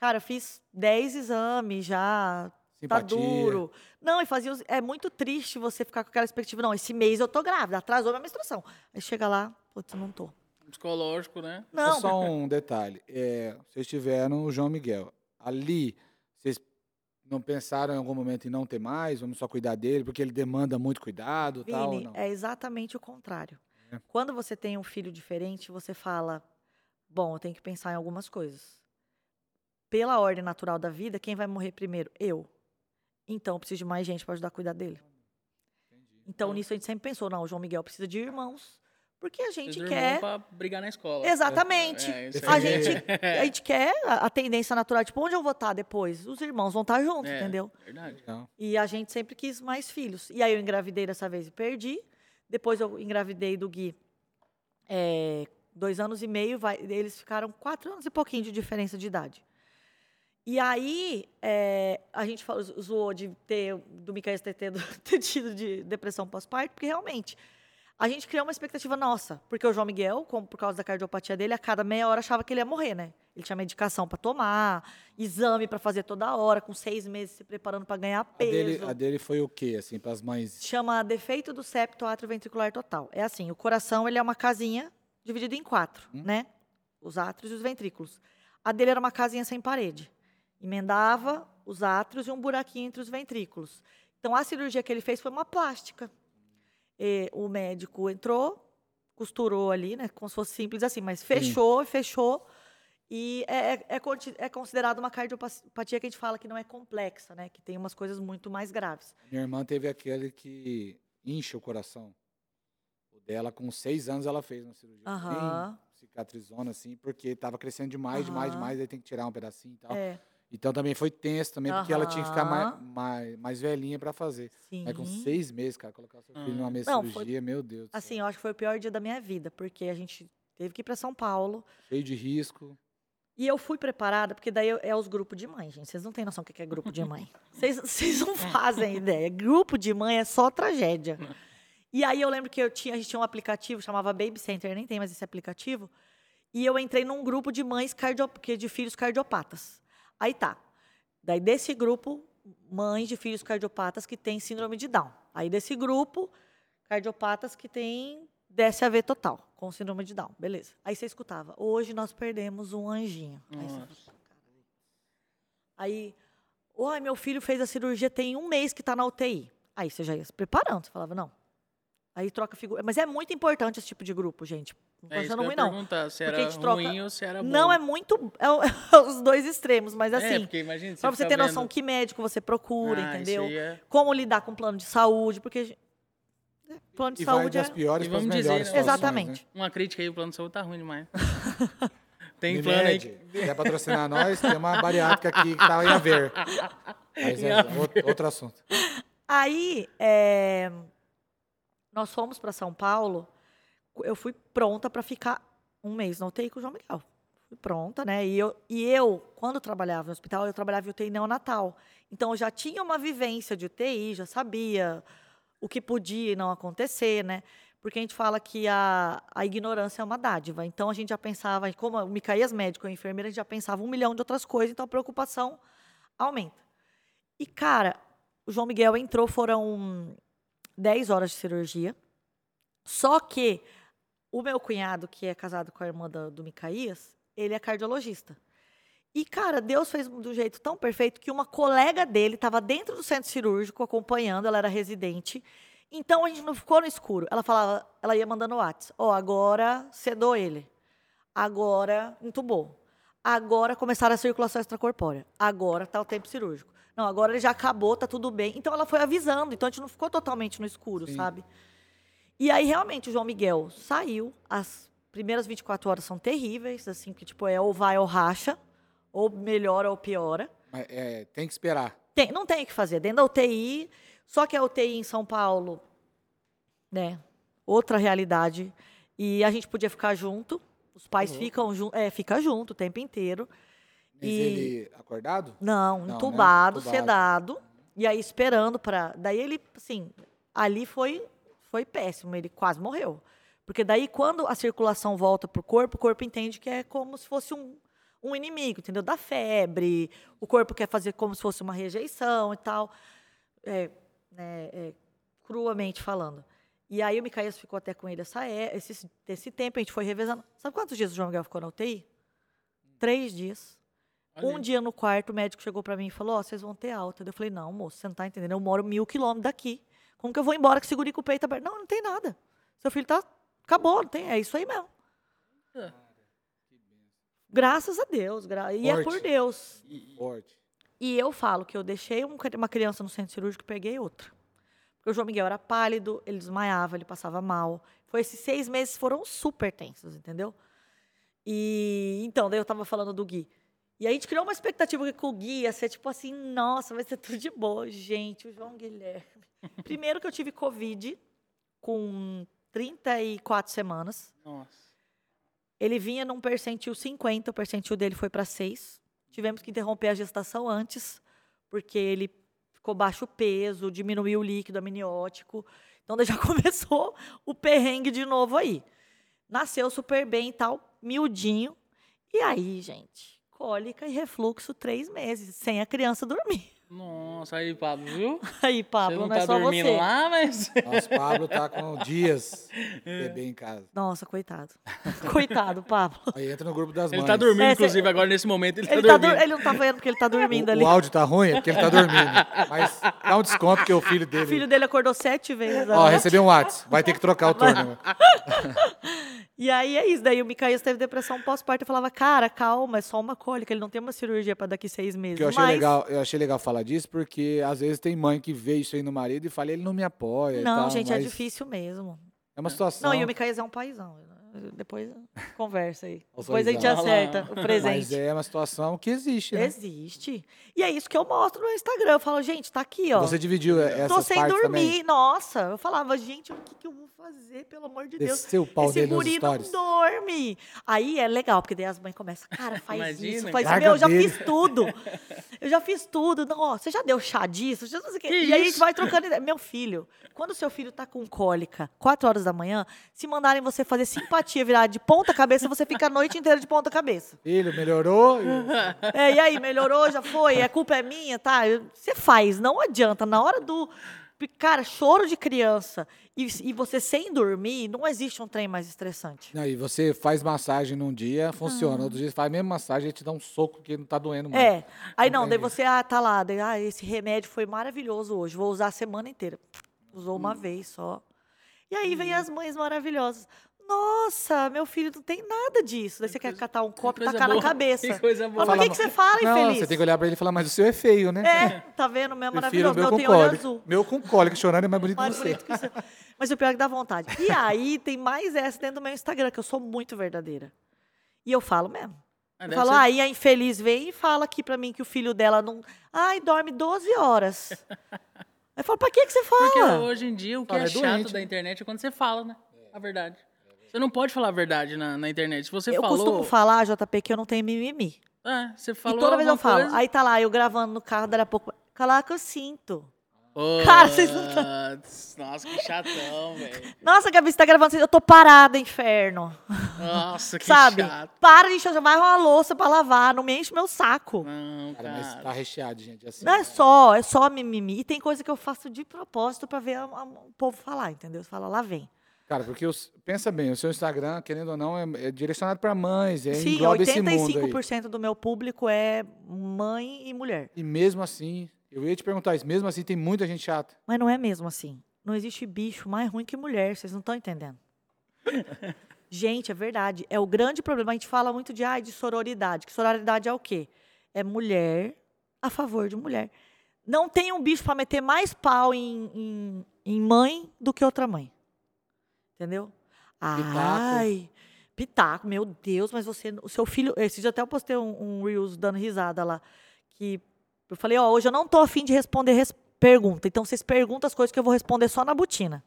cara, eu fiz 10 exames já. Tá Simpatia. duro. Não, e fazia. os- É muito triste você ficar com aquela expectativa. Não, esse mês eu tô grávida, atrasou minha menstruação. Aí chega lá, putz, não tô. Psicológico, né? Não, É só um detalhe. É, vocês tiveram o João Miguel. Ali, não pensaram em algum momento em não ter mais? Vamos só cuidar dele, porque ele demanda muito cuidado e tal? Vini, não? é exatamente o contrário. É. Quando você tem um filho diferente, você fala: bom, eu tenho que pensar em algumas coisas. Pela ordem natural da vida, quem vai morrer primeiro? Eu. Então, eu preciso de mais gente para ajudar a cuidar dele. Então, É. nisso a gente sempre pensou: não, o João Miguel precisa de irmãos. Porque a gente Vocês quer. pra brigar na escola. Exatamente. É, A gente, *laughs* a gente quer a, a tendência natural, tipo, onde eu vou estar depois? Os irmãos vão estar juntos, É, entendeu? Verdade. Não. E a gente sempre quis mais filhos. E aí eu engravidei dessa vez e perdi. Depois eu engravidei do Gui é, dois anos e meio. Vai, eles ficaram quatro anos e pouquinho de diferença de idade. E aí é, a gente falou, zoou de ter, do Micael ter, tido- *laughs* ter tido de depressão pós-parto, porque realmente a gente criou uma expectativa nossa. Porque o João Miguel, como por causa da cardiopatia dele, a cada meia hora achava que ele ia morrer, né? Ele tinha medicação para tomar, exame para fazer toda hora, com seis meses se preparando para ganhar A peso. dele, a dele foi o quê, assim, para as mães? Chama defeito do septo atrioventricular total. É assim, o coração ele é uma casinha dividida em quatro, Hum. né? Os átrios e os ventrículos. A dele era uma casinha sem parede. Emendava os átrios e um buraquinho entre os ventrículos. Então a cirurgia que ele fez foi uma plástica. E o médico entrou, costurou ali, né? Como se fosse simples assim, mas fechou, fechou. E é, é, é é considerado uma cardiopatia que a gente fala que não é complexa, né? Que tem umas coisas muito mais graves. Minha irmã teve aquele que incha o coração. O dela, com seis anos, ela fez uma cirurgia. Aham. Bem cicatrizona, assim, porque estava crescendo demais, demais, Aham. demais, aí tem que tirar um pedacinho e tal. É, Então também foi tenso também, porque ela tinha que ficar mais, mais, mais velhinha para fazer. sim. Mas com seis meses, cara, colocar seu filho numa mesa Não, de foi- cirurgia, meu Deus. do Assim, céu. eu acho que foi o pior dia da minha vida, porque a gente teve que ir para São Paulo. Cheio de risco. E eu fui preparada, porque daí eu- é os grupos de mãe, gente. Vocês não têm noção o que que é grupo de mãe. *laughs* Vocês, vocês não fazem ideia. Grupo de mãe é só tragédia. E aí eu lembro que eu tinha, a gente tinha um aplicativo, chamava Baby Center, nem tem mais esse aplicativo. E eu entrei num grupo de mães cardio, que- de filhos cardiopatas. Aí tá. Daí desse grupo, mães de filhos cardiopatas que têm síndrome de Down. Aí desse grupo, cardiopatas que têm DSAV total, com síndrome de Down. Beleza. Aí você escutava, hoje nós perdemos um anjinho. Aí você. Aí, oi, meu filho fez a cirurgia tem um mês que está na UTI. Aí você já ia se preparando, você falava, não. Aí troca figura. Mas é muito importante esse tipo de grupo, gente. Não É isso que eu ruim, ia não. perguntar, se Porque era troca- ruim ou se era bom. Não, é muito. É, *laughs* é os dois extremos, mas É, assim, porque imagina, pra você ter noção vendo- que médico você procura, Ah, isso entendeu? aí é- Como lidar com plano de saúde, porque. né, Plano de E vai saúde é. das piores E para as vamos dizer, né? situações, Exatamente. Uma crítica aí, o plano de saúde tá ruim demais. *laughs* Tem Né? plano aí. Quer patrocinar nós, tem uma bariátrica aqui que tá em a ver. *laughs* Mas é outro, outro assunto. Aí, é, nós fomos para São Paulo. Eu fui pronta para ficar um mês na UTI com o João Miguel. Fui pronta, né? E eu, e eu, quando trabalhava no hospital, eu trabalhava em UTI neonatal. Então, eu já tinha uma vivência de UTI, já sabia o que podia e não acontecer, né? Porque a gente fala que a, a ignorância é uma dádiva. Então, a gente já pensava, como o Micaías médico e enfermeira, a gente já pensava um milhão de outras coisas, então a preocupação aumenta. E, cara, o João Miguel entrou, foram 10 horas de cirurgia. Só que o meu cunhado, que é casado com a irmã da- do Micaías, ele é cardiologista. E, cara, Deus fez do jeito tão perfeito que uma colega dele estava dentro do centro cirúrgico acompanhando, ela era residente. Então a gente não ficou no escuro. Ela falava, ela ia mandando WhatsApp. Ó, agora sedou ele. Agora entubou. Agora começaram a circulação extracorpórea. Agora tá o tempo cirúrgico. Não, agora ele já acabou, tá tudo bem. Então ela foi avisando, então a gente não ficou totalmente no escuro, Sim. sabe? E aí realmente o João Miguel saiu. As primeiras 24 horas são terríveis, assim, que tipo é ou vai ou racha, ou melhora ou piora. Mas, é, tem que esperar. Tem- não tem o que fazer. Dentro da UTI, só que a UTI em São Paulo, né? Outra realidade. E a gente podia ficar junto. Os pais Uhum. ficam junto, é, fica junto o tempo inteiro. Mas E- ele acordado? Não, Não, né? entubado, Entubado. sedado. E aí esperando para. Daí ele, assim, ali foi, foi péssimo. Ele quase morreu. Porque daí, quando a circulação volta pro corpo, o corpo entende que é como se fosse um, um inimigo, entendeu? Da febre. O corpo quer fazer como se fosse uma rejeição e tal. É, né, é, cruamente falando. E aí o Micaías ficou até com ele essa, é- esse, esse tempo, a gente foi revezando. Sabe quantos dias o João Miguel ficou na UTI? Três dias. Olha Um dia no quarto, o médico chegou pra mim e falou: Ó, vocês vão ter alta. Eu falei: Não, moço, você não tá entendendo. Eu moro mil quilômetros daqui. Como que eu vou embora que segure com o peito aberto? Não, não tem nada. Seu filho tá. Acabou, não tem. É isso aí mesmo. É. Graças a Deus. gra- E é por. Deus. Forte. E eu falo que eu deixei um- uma criança no centro cirúrgico e peguei outra. Porque o João Miguel era pálido, ele desmaiava, ele passava mal. Foi esses seis meses foram super tensos, entendeu? E então, daí eu tava falando do Gui. E a gente criou uma expectativa que com o Gui ia ser tipo assim, nossa, vai ser tudo de boa. Gente, o João Guilherme. *laughs* Primeiro que eu tive Covid com 34 semanas. Nossa. Ele vinha num percentil 50, o percentil dele foi para 6. Tivemos que interromper a gestação antes, porque ele ficou baixo peso, diminuiu o líquido amniótico. Então já *laughs* começou o perrengue de novo aí. Nasceu super bem e tal, miudinho. E aí, gente, cólica e refluxo três meses, sem a criança dormir. Nossa, aí, Pablo, viu? *laughs* Aí, Você Pablo, não não, é tá só dormindo você. lá, mas. *laughs* Nossa, Pablo tá com dias *laughs* bebê em casa. Nossa, coitado. coitado, Pablo. Aí entra no grupo das Ele mães. tá dormindo, É, inclusive, agora nesse momento ele tá Ele, tá dormindo. dur- ele não tá vendo porque ele tá dormindo O, ali. o áudio tá ruim, é porque ele tá dormindo. Mas dá um desconto porque o filho dele. O filho dele acordou sete vezes. Ó, né? recebeu um WhatsApp. Vai ter que trocar o turno. E aí é isso. Daí o Micaías teve depressão pós-parto. Eu falava, cara, calma, é só uma cólica. Ele não tem uma cirurgia pra daqui seis meses. Que eu achei Mas- legal, eu achei legal falar disso, porque às vezes tem mãe que vê isso aí no marido e fala, ele não me apoia. e Não, tal, gente, é mas difícil mesmo. É uma situação. Não, e o Micaías é um paizão. Depois conversa aí. Depois a gente acerta o Mas presente. é uma situação que existe, né? Existe. E é isso que eu mostro no Instagram. Eu falo, gente, tá aqui, ó. Você dividiu essas Tô sem dormir. também. Nossa, eu falava, gente, o que, que eu vou fazer, pelo amor de Deus? Desceu o pau Esse guri não dorme. Aí é legal, porque daí as mães começam, cara, faz Imagina. isso, faz isso. Meu, eu já dele. fiz tudo. Eu já fiz tudo. Não, ó, você já deu chá disso? Já não sei o quê. Que e aí a gente vai trocando ideia. Meu filho, quando o seu filho tá com cólica, 4 horas da manhã, se mandarem você fazer simpatia virar de ponta cabeça, você fica a noite inteira de ponta cabeça. Filho, melhorou? E- *laughs* É, e aí, melhorou, já foi, a culpa é minha, tá? Você faz, não adianta. Na hora do. Cara, choro de criança e, e você sem dormir, não existe um trem mais estressante. Aí você faz massagem num dia, funciona. Outro dia você faz a mesma massagem e te dá um soco que não tá doendo mais. É. Aí não, daí Entendi. você, ah, tá lá, daí, ah, esse remédio foi maravilhoso hoje, vou usar a semana inteira. Usou Hum. uma vez só. E aí vem as mães maravilhosas. Nossa, meu filho não tem nada disso. Daí você quer catar um copo e tacar na boa. *laughs* cabeça. Que coisa boa. Mas por que, que você fala, Não, infeliz? você tem que olhar pra ele e falar, mas o seu é feio, né? É, tá vendo? Meu é maravilhoso. o meu Meu com tem olho azul. Meu com cólica, chorando é mais bonito que Mais você. bonito que o seu. Mas o pior é que dá vontade. E *laughs* aí tem mais essa dentro do meu Instagram, que eu sou muito verdadeira. E eu falo mesmo. Ah, Eu falo, ser- aí a infeliz vem e fala aqui pra mim que o filho dela não. Ai, dorme 12 horas. Aí *laughs* eu falo, pra que, que você Porque fala? hoje em dia o que Fala, é é chato doente, da né? internet é quando você fala, né? A verdade. Você não pode falar a verdade na, na internet. Se você Eu falou. costumo falar, JP, que eu não tenho mimimi. É, você falou. e toda vez eu falo. coisa- Aí tá lá, eu gravando no carro, daqui a pouco. Cala que eu sinto. Putz, Cara, vocês não Nossa, que chatão, velho. Nossa, Gabi, você tá gravando assim, eu tô parada, inferno. Nossa, que Sabe? chato. Para de encher, vai uma louça pra lavar, não me enche meu saco. Não, Cara, cara. mas tá recheado, gente. Assim, Não é só, é só mimimi. E tem coisa que eu faço de propósito pra ver a- a- o povo falar, entendeu? Você fala, lá vem. Cara, porque os- pensa bem, o seu Instagram, querendo ou não, é, é direcionado pra mães, é, Sim, engloba esse mundo aí. 85% do meu público é mãe e mulher. E mesmo assim, eu ia te perguntar isso, mesmo assim tem muita gente chata. Mas não é mesmo assim. Não existe bicho mais ruim que mulher, vocês não estão entendendo. *laughs* gente, é verdade. É o grande problema. A gente fala muito de, ai, de sororidade. Que sororidade é o quê? É mulher a favor de mulher. Não tem um bicho para meter mais pau em, em, em mãe do que outra mãe. Entendeu? Ai, pitaco, meu Deus, mas você, o seu filho, esse dia até eu postei um, um Reels dando risada lá, que eu falei, ó, hoje eu não tô afim de responder res pergunta, então vocês perguntam as coisas que eu vou responder só na botina.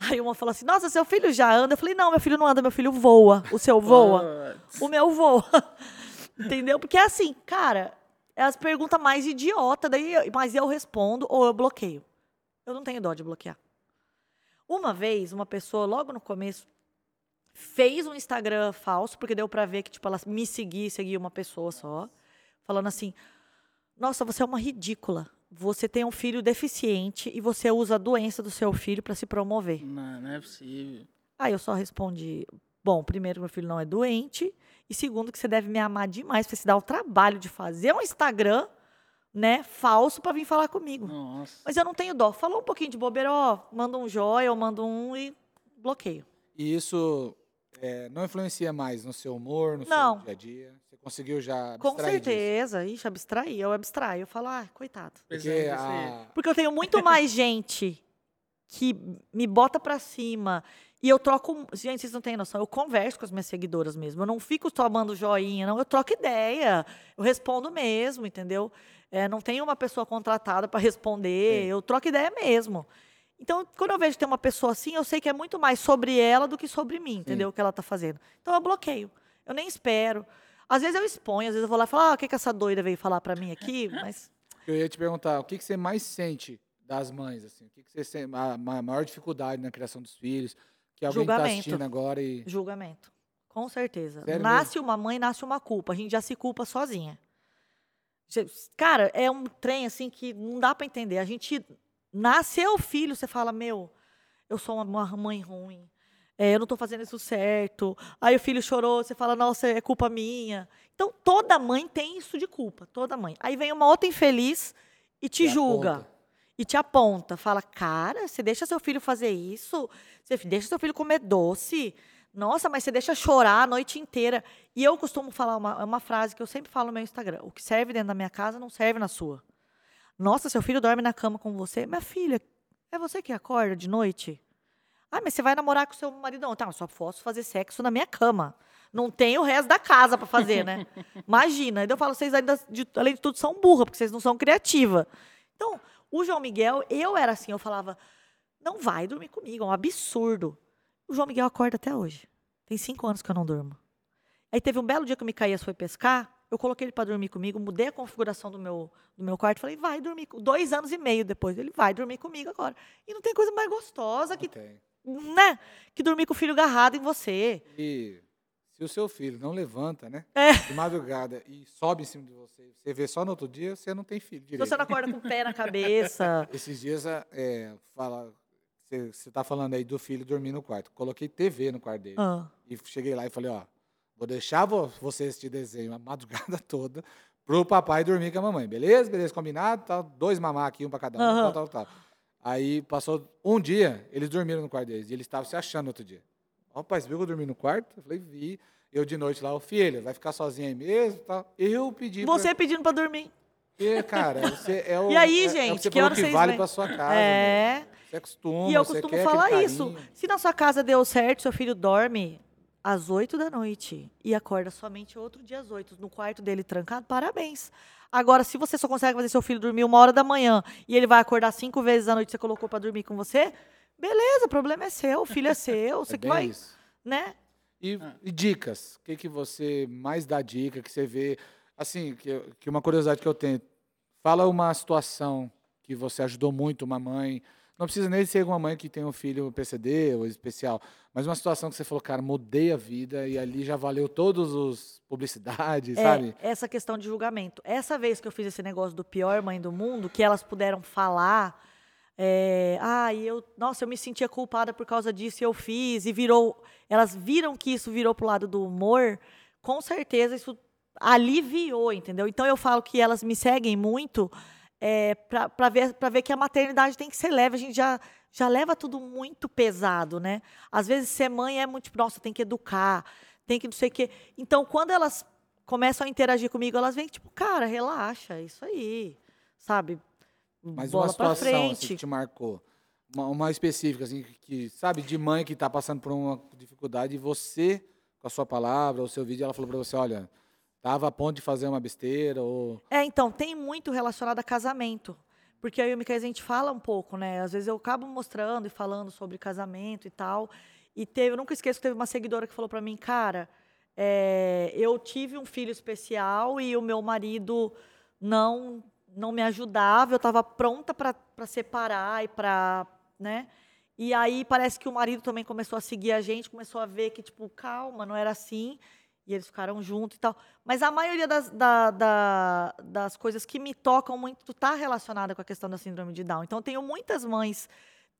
Aí uma falou assim, nossa, seu filho já anda? Eu falei, não, meu filho não anda, meu filho voa. O seu voa? O meu voa. *laughs* Entendeu? Porque é assim, cara, é as perguntas mais idiota, daí, mas eu respondo ou eu bloqueio. Eu não tenho dó de bloquear. Uma vez, uma pessoa, logo no começo, fez um Instagram falso, porque deu pra ver que, tipo, ela me seguia e seguia uma pessoa só, falando assim: Nossa, você é uma ridícula. Você tem um filho deficiente e você usa a doença do seu filho pra se promover. Não, não é possível. Aí eu só respondi: Bom, primeiro, meu filho não é doente. E segundo, que você deve me amar demais pra se dar o trabalho de fazer um Instagram, né, falso pra vir falar comigo. Nossa. Mas eu não tenho dó. Falou um pouquinho de bobeira, ó, manda um joia, eu mando um e bloqueio. E isso é, não influencia mais no seu humor, no Não. seu dia a dia? Você conseguiu já Com abstrair disso? certeza. Ixi, abstrair. Eu abstraio. Eu falo, ah, coitado. Porque aí. a, Porque eu tenho muito mais *laughs* gente que me bota pra cima. E eu troco. Gente, vocês não têm noção. Eu converso com as minhas seguidoras mesmo. Eu não fico tomando joinha, não. Eu troco ideia. Eu respondo mesmo, entendeu? É, não tem uma pessoa contratada para responder. Sim. Eu troco ideia mesmo. Então, quando eu vejo que tem uma pessoa assim, eu sei que é muito mais sobre ela do que sobre mim, entendeu? O que ela tá fazendo. Então, eu bloqueio. Eu nem espero. Às vezes eu exponho, às vezes eu vou lá e falo, ah, o que, que essa doida veio falar para mim aqui? *laughs* Mas eu ia te perguntar, o que, que você mais sente das mães? Assim? O que, que você sente, a, ma- maior dificuldade na criação dos filhos? Que alguém está assistindo agora e... julgamento. Com certeza. Sério nasce uma mãe, nasce uma culpa. A gente já se culpa sozinha. Cara, é um trem assim que não dá pra entender. A gente nasceu o filho, você fala, meu, eu sou uma mãe ruim. é, eu não tô fazendo isso certo. Aí o filho chorou, você fala, nossa, é culpa minha. Então, toda mãe tem isso de culpa, toda mãe. Aí vem uma outra infeliz e te julga aponta. e te aponta, fala, cara, você deixa seu filho fazer isso? Você deixa seu filho comer doce? Nossa, mas você deixa chorar a noite inteira. E eu costumo falar uma, é uma frase que eu sempre falo no meu Instagram: o que serve dentro da minha casa não serve na sua. Nossa, seu filho dorme na cama com você. Minha filha, é você que acorda de noite? Ah, mas você vai namorar com seu maridão. Tá, eu só posso fazer sexo na minha cama. Não tem o resto da casa para fazer, né? *laughs* Imagina. Então eu falo, vocês ainda, de- além de tudo, são burra, porque vocês não são criativa. Então, o João Miguel, eu era assim, eu falava, não vai dormir comigo, é um absurdo. O João Miguel acorda até hoje. Tem cinco anos que eu não durmo. Aí teve um belo dia que o Micaías foi pescar, eu coloquei ele para dormir comigo, mudei a configuração do meu, do meu quarto, falei, vai dormir, dois anos e meio depois, ele vai dormir comigo agora. E não tem coisa mais gostosa que, Tem. né, que dormir com o filho agarrado em você. E se o seu filho não levanta, né? É. De madrugada e sobe em cima de você, você vê só no outro dia, você não tem filho Se direito. você não acorda com o pé na cabeça. *laughs* Esses dias, é, fala, você, tá falando aí do filho dormir no quarto. Coloquei TV no quarto dele. Ah, E cheguei lá e falei, ó, vou deixar vo- você assistir desenho a madrugada *laughs* toda pro papai dormir com a mamãe. Beleza? Beleza, combinado? Tal, dois mamá aqui, um pra cada um, Aham. tal, tal, tal. Aí passou um dia, eles dormiram no quarto deles. E eles estavam se achando outro dia. Ó, pai, você viu que eu dormi no quarto? Eu falei, vi. Eu de noite lá, ô filho, vai ficar sozinha aí mesmo? Tal. Eu pedi pra- você pedindo para dormir. Porque, cara, você é *laughs* o. E aí, é- é o gente, que você que que vocês vale vêm? pra sua casa. É. Você acostuma, E eu costumo falar isso. Se na sua casa deu certo, seu filho dorme às 8 da noite e acorda somente outro dia às 8, no quarto dele trancado, parabéns. Agora, se você só consegue fazer seu filho dormir uma hora da manhã e ele vai acordar cinco vezes à noite que você colocou para dormir com você, beleza, o problema é seu, o filho é *laughs* seu, você É que vai, isso. né? E, e dicas? O que, que você mais dá dica, que você vê? Assim, que, que uma curiosidade que eu tenho. Fala uma situação que você ajudou muito uma mãe. Não precisa nem ser uma mãe que tem um filho PCD ou especial, mas uma situação que você falou, cara, mudei a vida e ali já valeu todos os publicidades, É, sabe? essa questão de julgamento. Essa vez que eu fiz esse negócio do pior mãe do mundo, que elas puderam falar, é, ah, e eu, nossa, eu me sentia culpada por causa disso e eu fiz, e virou, elas viram que isso virou pro lado do humor, com certeza isso aliviou, entendeu? Então eu falo que elas me seguem muito é, para ver, pra ver que a maternidade tem que ser leve, a gente já, já leva tudo muito pesado, né? Às vezes ser mãe é muito, tipo, nossa, tem que educar, tem que não sei o quê. Então, quando elas começam a interagir comigo, elas vêm tipo, cara, relaxa, é isso aí, sabe? Mas Bola uma situação assim, frente. que te marcou. Uma, uma específica, assim, que, sabe, de mãe que está passando por uma dificuldade e você, com a sua palavra, o seu vídeo, ela falou para você, olha, tava a ponto de fazer uma besteira, ou... É, então, tem muito relacionado a casamento. Porque aí o Micael, a gente fala um pouco, né? Às vezes eu acabo mostrando e falando sobre casamento e tal. E teve, eu nunca esqueço que teve uma seguidora que falou pra mim, cara, é, eu tive um filho especial e o meu marido não não me ajudava, eu estava pronta para separar e para, né? E aí parece que o marido também começou a seguir a gente, começou a ver que, tipo, calma, não era assim. E eles ficaram juntos e tal. Mas a maioria das, da- da- das coisas que me tocam muito está relacionada com a questão da síndrome de Down. Então, tenho muitas mães.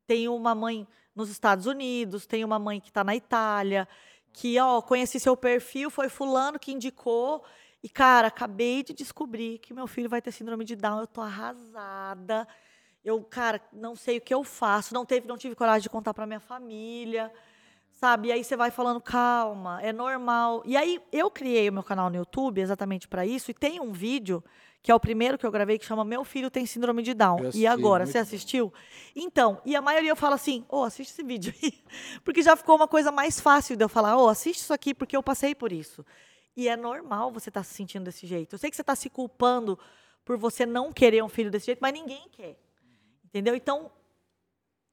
Tenho uma mãe nos Estados Unidos, tenho uma mãe que está na Itália, que, ó, conheci seu perfil, foi fulano que indicou. E, cara, acabei de descobrir que meu filho vai ter síndrome de Down. Eu tô arrasada. Eu, cara, não sei o que eu faço. Não, teve, não tive coragem de contar para minha família. Sabe? E aí você vai falando, calma, é normal. E aí eu criei o meu canal no YouTube exatamente para isso. E tem um vídeo, que é o primeiro que eu gravei, que chama Meu Filho tem síndrome de Down. Eu E assisti, agora, você bom. assistiu? Então, e a maioria eu falo assim, ô, assiste esse vídeo aí. *laughs* Porque já ficou uma coisa mais fácil de eu falar, ô, assiste isso aqui, porque eu passei por isso. E é normal você estar se sentindo desse jeito. Eu sei que você está se culpando por você não querer um filho desse jeito, mas ninguém quer. Entendeu? Então,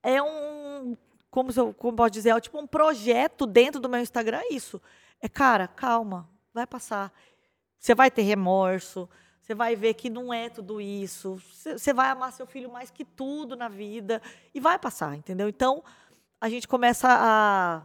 é um. Como, eu, como pode dizer? É tipo um projeto dentro do meu Instagram. É isso. É, cara, calma, vai passar. Você vai ter remorso. Você vai ver que não é tudo isso. Você vai amar seu filho mais que tudo na vida. E vai passar, entendeu? Então, a gente começa a,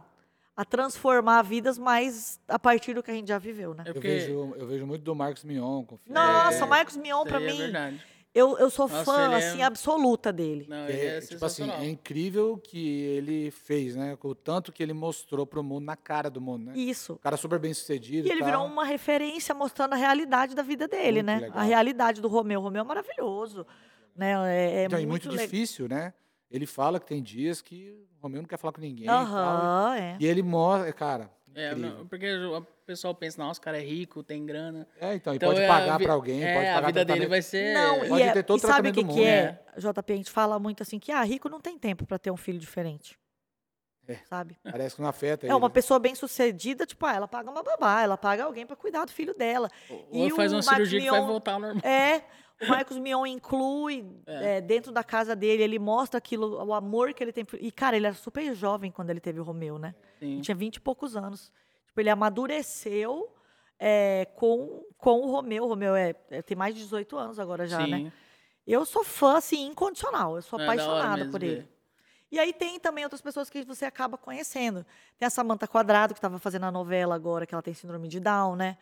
a transformar vidas, mas a partir do que a gente já viveu, né? É Eu porque- vejo, eu vejo muito do Marcos Mion. Com Nossa, É, Marcos Mion, aí é mim, verdade. Eu, eu sou Nossa, fã, é- assim, absoluta dele. Não, é, é, tipo assim, é incrível que ele fez, né? O tanto que ele mostrou pro mundo, na cara do mundo, né? Isso. O cara super bem sucedido. E ele virou uma referência mostrando a realidade da vida dele, Muito né? legal. A realidade do Romeu. O Romeu é maravilhoso. Né? É, é então, muito, muito le- difícil, né? Ele fala que tem dias que o Romeu não quer falar com ninguém. e tal, Aham, é. E ele mostra, cara. É, não, porque o pessoal pensa, nossa, o cara é rico, tem grana. É, então, e Então, pode é, a pagar vi- pra alguém, é, pode pagar a vida dele vai ser... Não, Pode e, é, ter todo e sabe o que, que é? JP, a gente fala muito assim que ah, rico não tem tempo pra ter um filho diferente. É. Sabe? Parece que não afeta *laughs* É ele. uma né? pessoa bem sucedida, tipo, ah, ela paga uma babá, ela paga alguém pra cuidar do filho dela. Ou E faz o uma cirurgia que vai Mion- voltar ao normal. É, o Marcos Mion inclui É. é, dentro da casa dele, ele mostra aquilo, o amor que ele tem. E, cara, ele era super jovem quando ele teve o Romeu, né? Sim. Ele tinha 20 e poucos anos. Tipo, ele amadureceu é, com, com o Romeu. O Romeu é, é- tem mais de 18 anos agora já, Sim. né? Eu sou fã, assim, incondicional. Eu sou É apaixonada por ele. E aí tem também outras pessoas que você acaba conhecendo. Tem a Samantha Quadrado, que estava fazendo a novela agora, que ela tem síndrome de Down, né?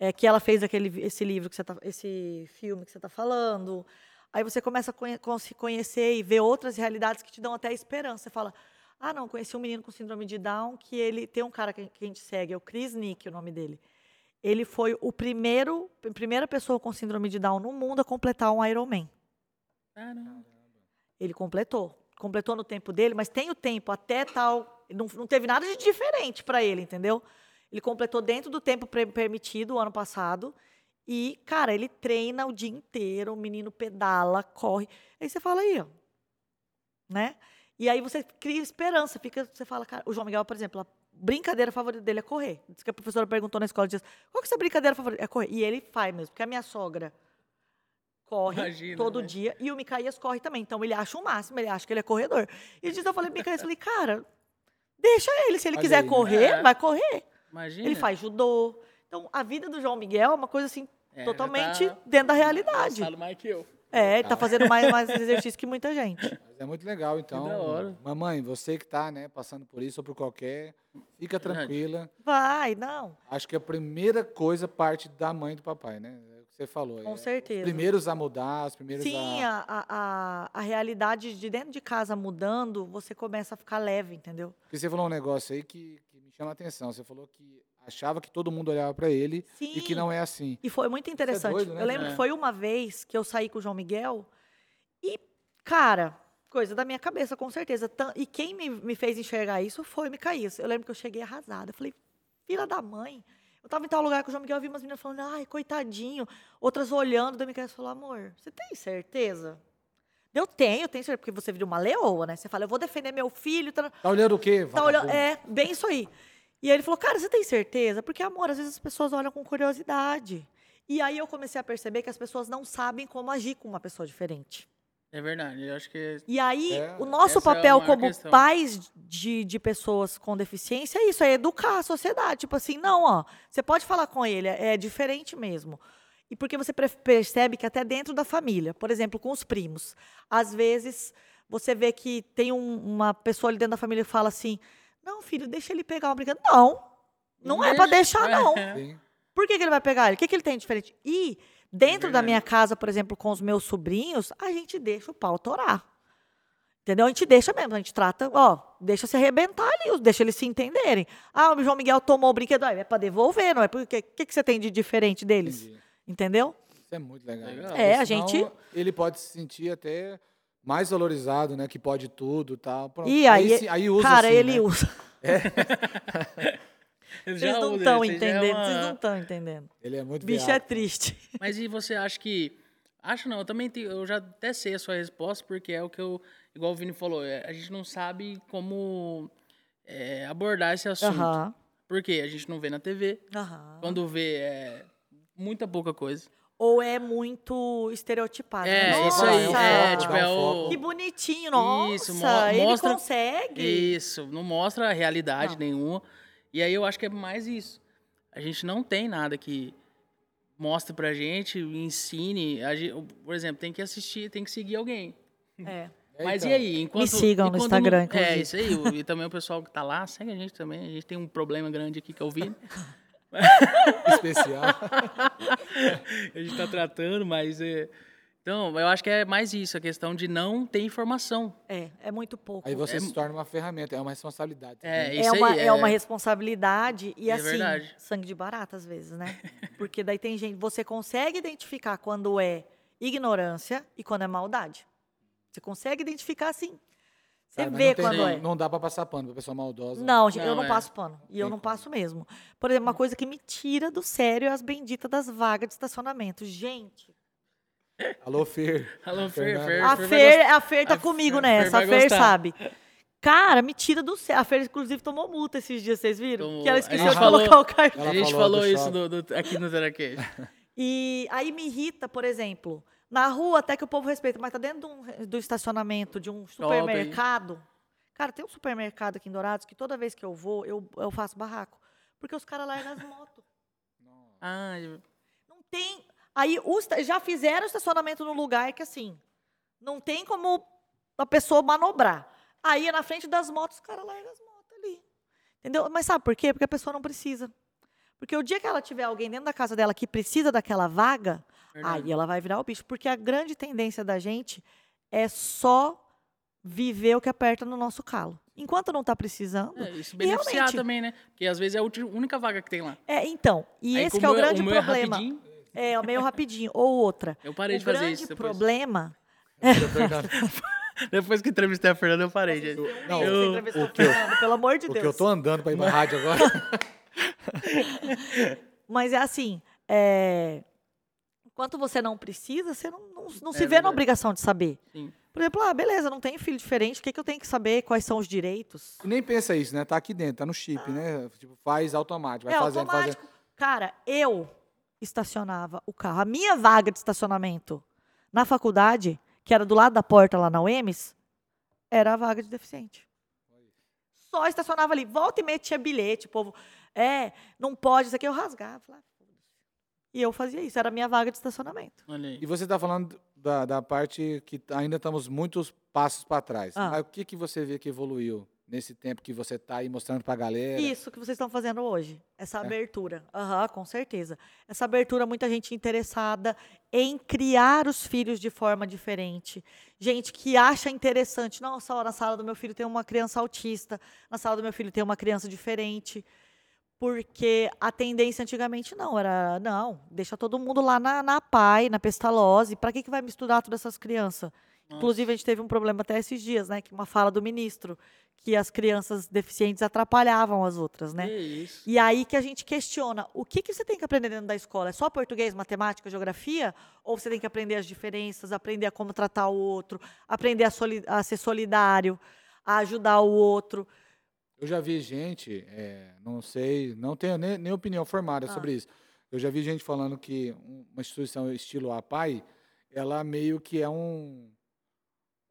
É, que ela fez aquele, esse livro que você tá, esse filme que você está falando. Aí você começa a conhe- se conhecer e ver outras realidades que te dão até esperança. Você fala, ah, não, conheci um menino com síndrome de Down, que ele tem um cara que, que a gente segue, é o Chris Nick, o nome dele. Ele foi o primeiro, a primeira pessoa com síndrome de Down no mundo a completar um Ironman. Caramba. Ele completou. Completou no tempo dele, mas tem o tempo até tal. Não, não teve nada de diferente para ele, entendeu? Ele completou dentro do tempo permitido o ano passado. E, cara, ele treina o dia inteiro, o menino pedala, corre. Aí você fala aí, ó. Né? E aí você cria esperança, fica, você fala, cara, o João Miguel, por exemplo, a brincadeira favorita dele é correr. Diz que a professora perguntou na escola dias, qual que é a sua brincadeira favorita? É correr. E ele faz mesmo, porque a minha sogra corre Imagina, todo né? dia e o Micaías corre também. Então ele acha o máximo, ele acha que ele é corredor. E diz eu falei pro Micaías, falei, cara, deixa ele, se ele Olha quiser aí, né? correr, É. vai correr. Imagina. Ele faz judô. Então a vida do João Miguel é uma coisa assim É, já totalmente tá dentro da realidade. mais que eu. É, ele tá fazendo mais, mais exercício que muita gente. *laughs* Mas é muito legal, então. da hora. Mamãe, você que tá, né, passando por isso ou por qualquer, fica tranquila. Vai, não, Acho que a primeira coisa parte da mãe e do papai, né? É o que você falou. com é, certeza. Os primeiros a mudar, os primeiros Sim, a... a, a, a, a realidade de dentro de casa mudando, você começa a ficar leve, entendeu? Porque você falou um negócio aí que, que chama atenção. Você falou que achava que todo mundo olhava pra ele Sim. e que não é assim. E foi muito interessante. doido, né? Eu lembro É. que foi uma vez que eu saí com o João Miguel e, cara, coisa da minha cabeça, com certeza. E quem me, me fez enxergar isso foi o Micaías. Eu lembro que eu cheguei arrasada. Eu falei, filha da mãe. Eu tava em tal lugar com o João Miguel, eu vi umas meninas falando, ai, coitadinho. Outras olhando, daí o Micaías falou, amor, você tem certeza? Eu tenho, eu tenho certeza, porque você vira uma leoa, né? Você fala, eu vou defender meu filho. Tá... Tá olhando o quê? Tá olhando, é, bem isso aí. E aí ele falou, cara, você tem certeza? Porque, amor, às vezes as pessoas olham com curiosidade. E aí eu comecei a perceber que as pessoas não sabem como agir com uma pessoa diferente. É verdade, eu acho que... E aí, É, o nosso é papel maior como questão. pais de, de pessoas com deficiência é isso, é educar a sociedade. Tipo assim, não, ó, você pode falar com ele, é diferente mesmo. E porque você percebe que até dentro da família, por exemplo, com os primos, às vezes você vê que tem um- uma pessoa ali dentro da família que fala assim: não, filho, deixa ele pegar um brinquedo. Não, não é para deixar, não. Sim. Por que, que ele vai pegar ele? O que, que ele tem de diferente? E dentro da verdade. minha casa, por exemplo, com os meus sobrinhos, a gente deixa o pau torar. Entendeu? A gente deixa mesmo, a gente trata, ó, deixa se arrebentar ali, deixa eles se entenderem. Ah, o João Miguel tomou o brinquedo, ah, é para devolver, não é? Porque o que, que você tem de diferente deles? Entendi. Entendeu? Isso é muito legal. Legal. Porque É, a gente- Ele pode se sentir até mais valorizado, né? Que pode tudo e tal. Pronto. E aí, se- aí usa cara, assim, ele né? usa. *laughs* Já Vocês não estão aí é entendendo, uma- vocês não estão entendendo. Ele é muito Bicho é viado. triste. *laughs* Mas e você acha que. Acho não, eu também tenho, eu já até sei a sua resposta, porque é o que eu. Igual o Vini falou, é, a gente não sabe como é, abordar esse assunto. Aham. Porque a gente não vê na TV. Aham. Quando vê, é muita pouca coisa. Ou é muito estereotipado. É, né? isso aí. Nossa, É, tipo, é o. Que bonitinho, nossa. Isso, mo- ele mostra- consegue. Isso, não mostra a realidade Não. nenhuma. E aí eu acho que é mais isso. A gente não tem nada que mostre pra gente, ensine. A gen- por exemplo, tem que assistir, tem que seguir alguém. É. É, Mas então. e aí? Enquanto, sigam no enquanto Instagram, não- É, isso aí. o- E também o pessoal que tá lá, segue a gente também. A gente tem um problema grande aqui que é o Vini. *laughs* Especial. *laughs* a gente tá tratando, mas... É... Então, eu acho que é mais isso, a questão de não ter informação. É, é muito pouco. Aí você É- se torna uma ferramenta, é uma responsabilidade. É, também. isso é uma, aí. é... uma responsabilidade e É assim, verdade. sangue de barata às vezes, né? *laughs* Porque daí tem gente, você consegue identificar quando é ignorância e quando é maldade. Você consegue identificar assim. Você vê não tem- quando não, é. Não dá pra passar pano pra pessoa maldosa. Não, gente, eu Não, é. passo pano. E eu não passo mesmo. Por exemplo, uma coisa que me tira do sério é as benditas das vagas de estacionamento. Gente, Alô, Fer. Alô, Fer. Fer, a Fer Fer, a Fer tá A comigo Fer- nessa. A Fer sabe. Cara, me tira do sério. A Fer, inclusive, tomou multa esses dias, vocês viram? Tomou. Que ela esqueceu de falou- colocar o cartão. A gente falou falou, isso do, do- aqui no Teraquês. *laughs* E aí me irrita, por exemplo, na rua até que o povo respeita, mas tá dentro de um- do estacionamento de um supermercado. Cara, tem um supermercado aqui em Dourados que toda vez que eu vou, eu, eu faço barraco. Porque os caras largam as motos. Ah, Não tem. Aí os já fizeram estacionamento no lugar que assim, não tem como a pessoa manobrar. Aí na frente das motos, os caras largam as motos ali. Entendeu? Mas sabe por quê? Porque a pessoa não precisa. Porque o dia que ela tiver alguém dentro da casa dela que precisa daquela vaga, verdade. aí ela vai virar o bicho. Porque a grande tendência da gente é só viver o que aperta no nosso calo. Enquanto não está precisando. É, isso beneficiar realmente- também, né? Porque às vezes é a única vaga que tem lá. É, então. E Aí, esse é o grande meu é problema. rapidinho, É, o meio rapidinho. Ou outra. eu parei o de fazer grande isso. Depois, problema depois que entrevistei a Fernanda, eu parei, gente. Não, Você eu- entrevistou o que eu- Fernando, pelo amor de O Deus. que eu tô andando pra ir pra rádio agora. *laughs* Mas é assim, é, enquanto você não precisa, você não, não, não se É vê na verdade. obrigação de saber. Sim. Por exemplo, ah, beleza, não tenho filho diferente, o que, que eu tenho que saber? Quais são os direitos? E nem pensa isso, né? Tá aqui dentro, tá no chip, né? Tipo, faz automático, vai é fazendo, automático. fazendo. Cara, eu estacionava o carro. A minha vaga de estacionamento na faculdade, que era do lado da porta lá na UEMS, era a vaga de deficiente. Só estacionava ali. Volta e meia tinha bilhete, o povo. É, não pode, isso aqui eu rasgava. Falava. E eu fazia isso, era a minha vaga de estacionamento. Olha aí. E você tá falando da, da parte que ainda estamos muitos passos para trás. Ah. Mas o que, que você vê que evoluiu nesse tempo que você tá aí mostrando pra galera? Isso que vocês estão fazendo hoje, É. essa abertura. Aham, com certeza. Essa abertura, muita gente interessada em criar os filhos de forma diferente. Gente que acha interessante. Nossa, ó, na sala do meu filho tem uma criança autista, na sala do meu filho tem uma criança diferente. Porque a tendência antigamente não, era, não, deixa todo mundo lá na, na PAI, na pestalose. Para que, que vai misturar todas essas crianças? Inclusive, a gente teve um problema até esses dias, né? Que uma fala do ministro, que as crianças deficientes atrapalhavam as outras, né? E aí que a gente questiona, o que, que você tem que aprender dentro da escola? É só português, matemática, geografia? Ou você tem que aprender as diferenças, aprender a como tratar o outro, aprender a, a ser solidário, a ajudar o outro? Eu já vi gente, é, não sei, não tenho nem, nem opinião formada Ah. sobre isso. Eu já vi gente falando que um- uma instituição estilo APAI, ela meio que é um,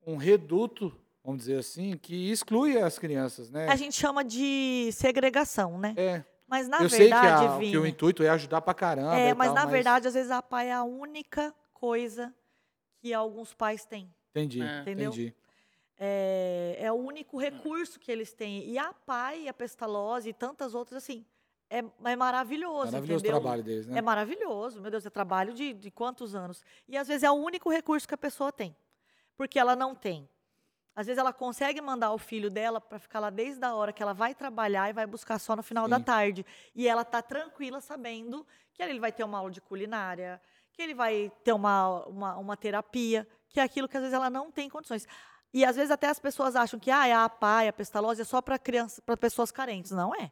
um reduto, vamos dizer assim, que exclui as crianças, né? A gente chama de segregação, né? É, Mas na eu sei que, verdade, a- que o Vini, intuito é ajudar pra caramba. é, mas tal, na verdade, às vezes a PAI é a única coisa que alguns pais têm. Entendi, É. Entendeu? entendi. É, é o único recurso que eles têm. E a PAI, a Pestalose e tantas outras, assim, é, é maravilhoso, Maravilhoso o entendeu? trabalho deles, né? É maravilhoso, meu Deus, é trabalho de, de quantos anos? E às vezes é o único recurso que a pessoa tem, porque ela não tem. Às vezes ela consegue mandar o filho dela para ficar lá desde a hora que ela vai trabalhar e vai buscar só no final da Sim. tarde. E ela tá tranquila sabendo que ele vai ter uma aula de culinária, que ele vai ter uma, uma, uma terapia, que é aquilo que às vezes ela não tem condições. E às vezes até as pessoas acham que ah, é a APA, a pestalose é só para crianças, para pessoas carentes. Não é.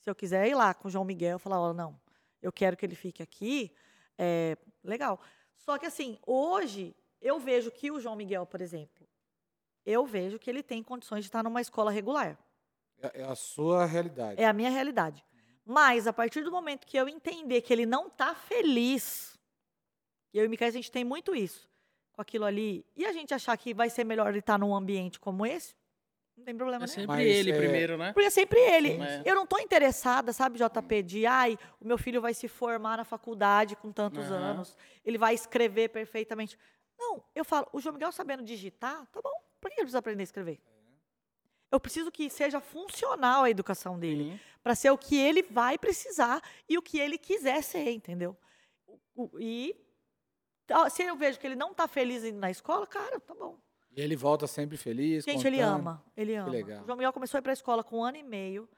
Se eu quiser ir lá com o João Miguel e falar, ó, não, eu quero que ele fique aqui, é legal. Só que assim, hoje eu vejo que o João Miguel, por exemplo, eu vejo que ele tem condições de estar numa escola regular. É, é a sua realidade. É a minha realidade. Mas a partir do momento que eu entender que ele não está feliz, e eu e o Micael, a gente tem muito isso, com aquilo ali, e a gente achar que vai ser melhor ele estar num ambiente como esse, não tem problema É nenhum. sempre Mas, ele é, primeiro, né? Porque é sempre ele. Sim. É. Eu não estou interessada, sabe, JP, de ai, o meu filho vai se formar na faculdade com tantos Aham. anos, ele vai escrever perfeitamente. Não, eu falo, o João Miguel sabendo digitar, tá bom, Por que ele precisa aprender a escrever? Eu preciso que seja funcional a educação dele, Sim. para ser o que ele vai precisar e o que ele quiser ser, entendeu? O- o- E se eu vejo que ele não tá feliz indo na escola, cara, tá bom. E ele volta sempre feliz. Gente, ele contando. ama, ele ama. legal. O João Miguel começou a ir pra escola com um ano e meio.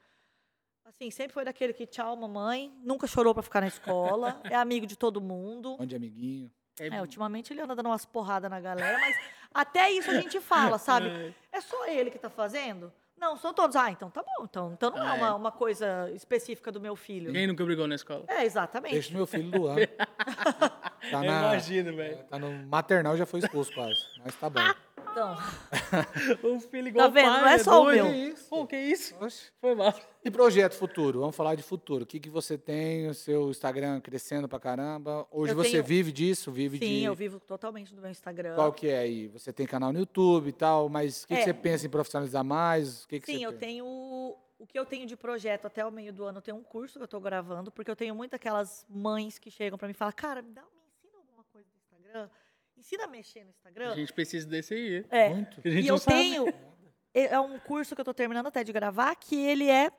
Assim, sempre foi daquele que tchau, mamãe, nunca chorou pra ficar na escola, é amigo de todo mundo. Onde amiguinho. É, ultimamente ele anda dando umas porradas na galera, mas até isso a gente fala, sabe? *laughs* É só ele que tá fazendo? Não, são todos. Ah, então tá bom. Então, então não é Ah, é. uma, uma coisa específica do meu filho. Quem nunca brigou na escola? É, exatamente. Deixa o meu filho do ano. *laughs* Tá, Eu na, imagino, velho. tá no maternal já foi expulso quase. Mas tá bom. *laughs* Então, O *laughs* filho igual Tá vendo? pai, Não é só o meu. Que isso? Pô, que isso? Oxe. Foi mal. E projeto futuro? Vamos falar de futuro. O que, que você tem? O seu Instagram crescendo pra caramba? Hoje Eu você tenho- vive disso? Vive sim, de. eu vivo totalmente do meu Instagram. Qual que é aí? Você tem canal no YouTube e tal, mas o que, que É. você pensa em profissionalizar mais? O que, que Sim, você eu pensa? tenho. O que eu tenho de projeto até o meio do ano, eu tenho um curso que eu tô gravando, porque eu tenho muitas aquelas mães que chegam pra mim e falam, cara, me, dá, me ensina alguma coisa no Instagram. Ensina a mexer no Instagram. A gente precisa desse aí. É. Muito. E eu sabe. tenho. É é um curso que eu tô terminando até de gravar, que ele é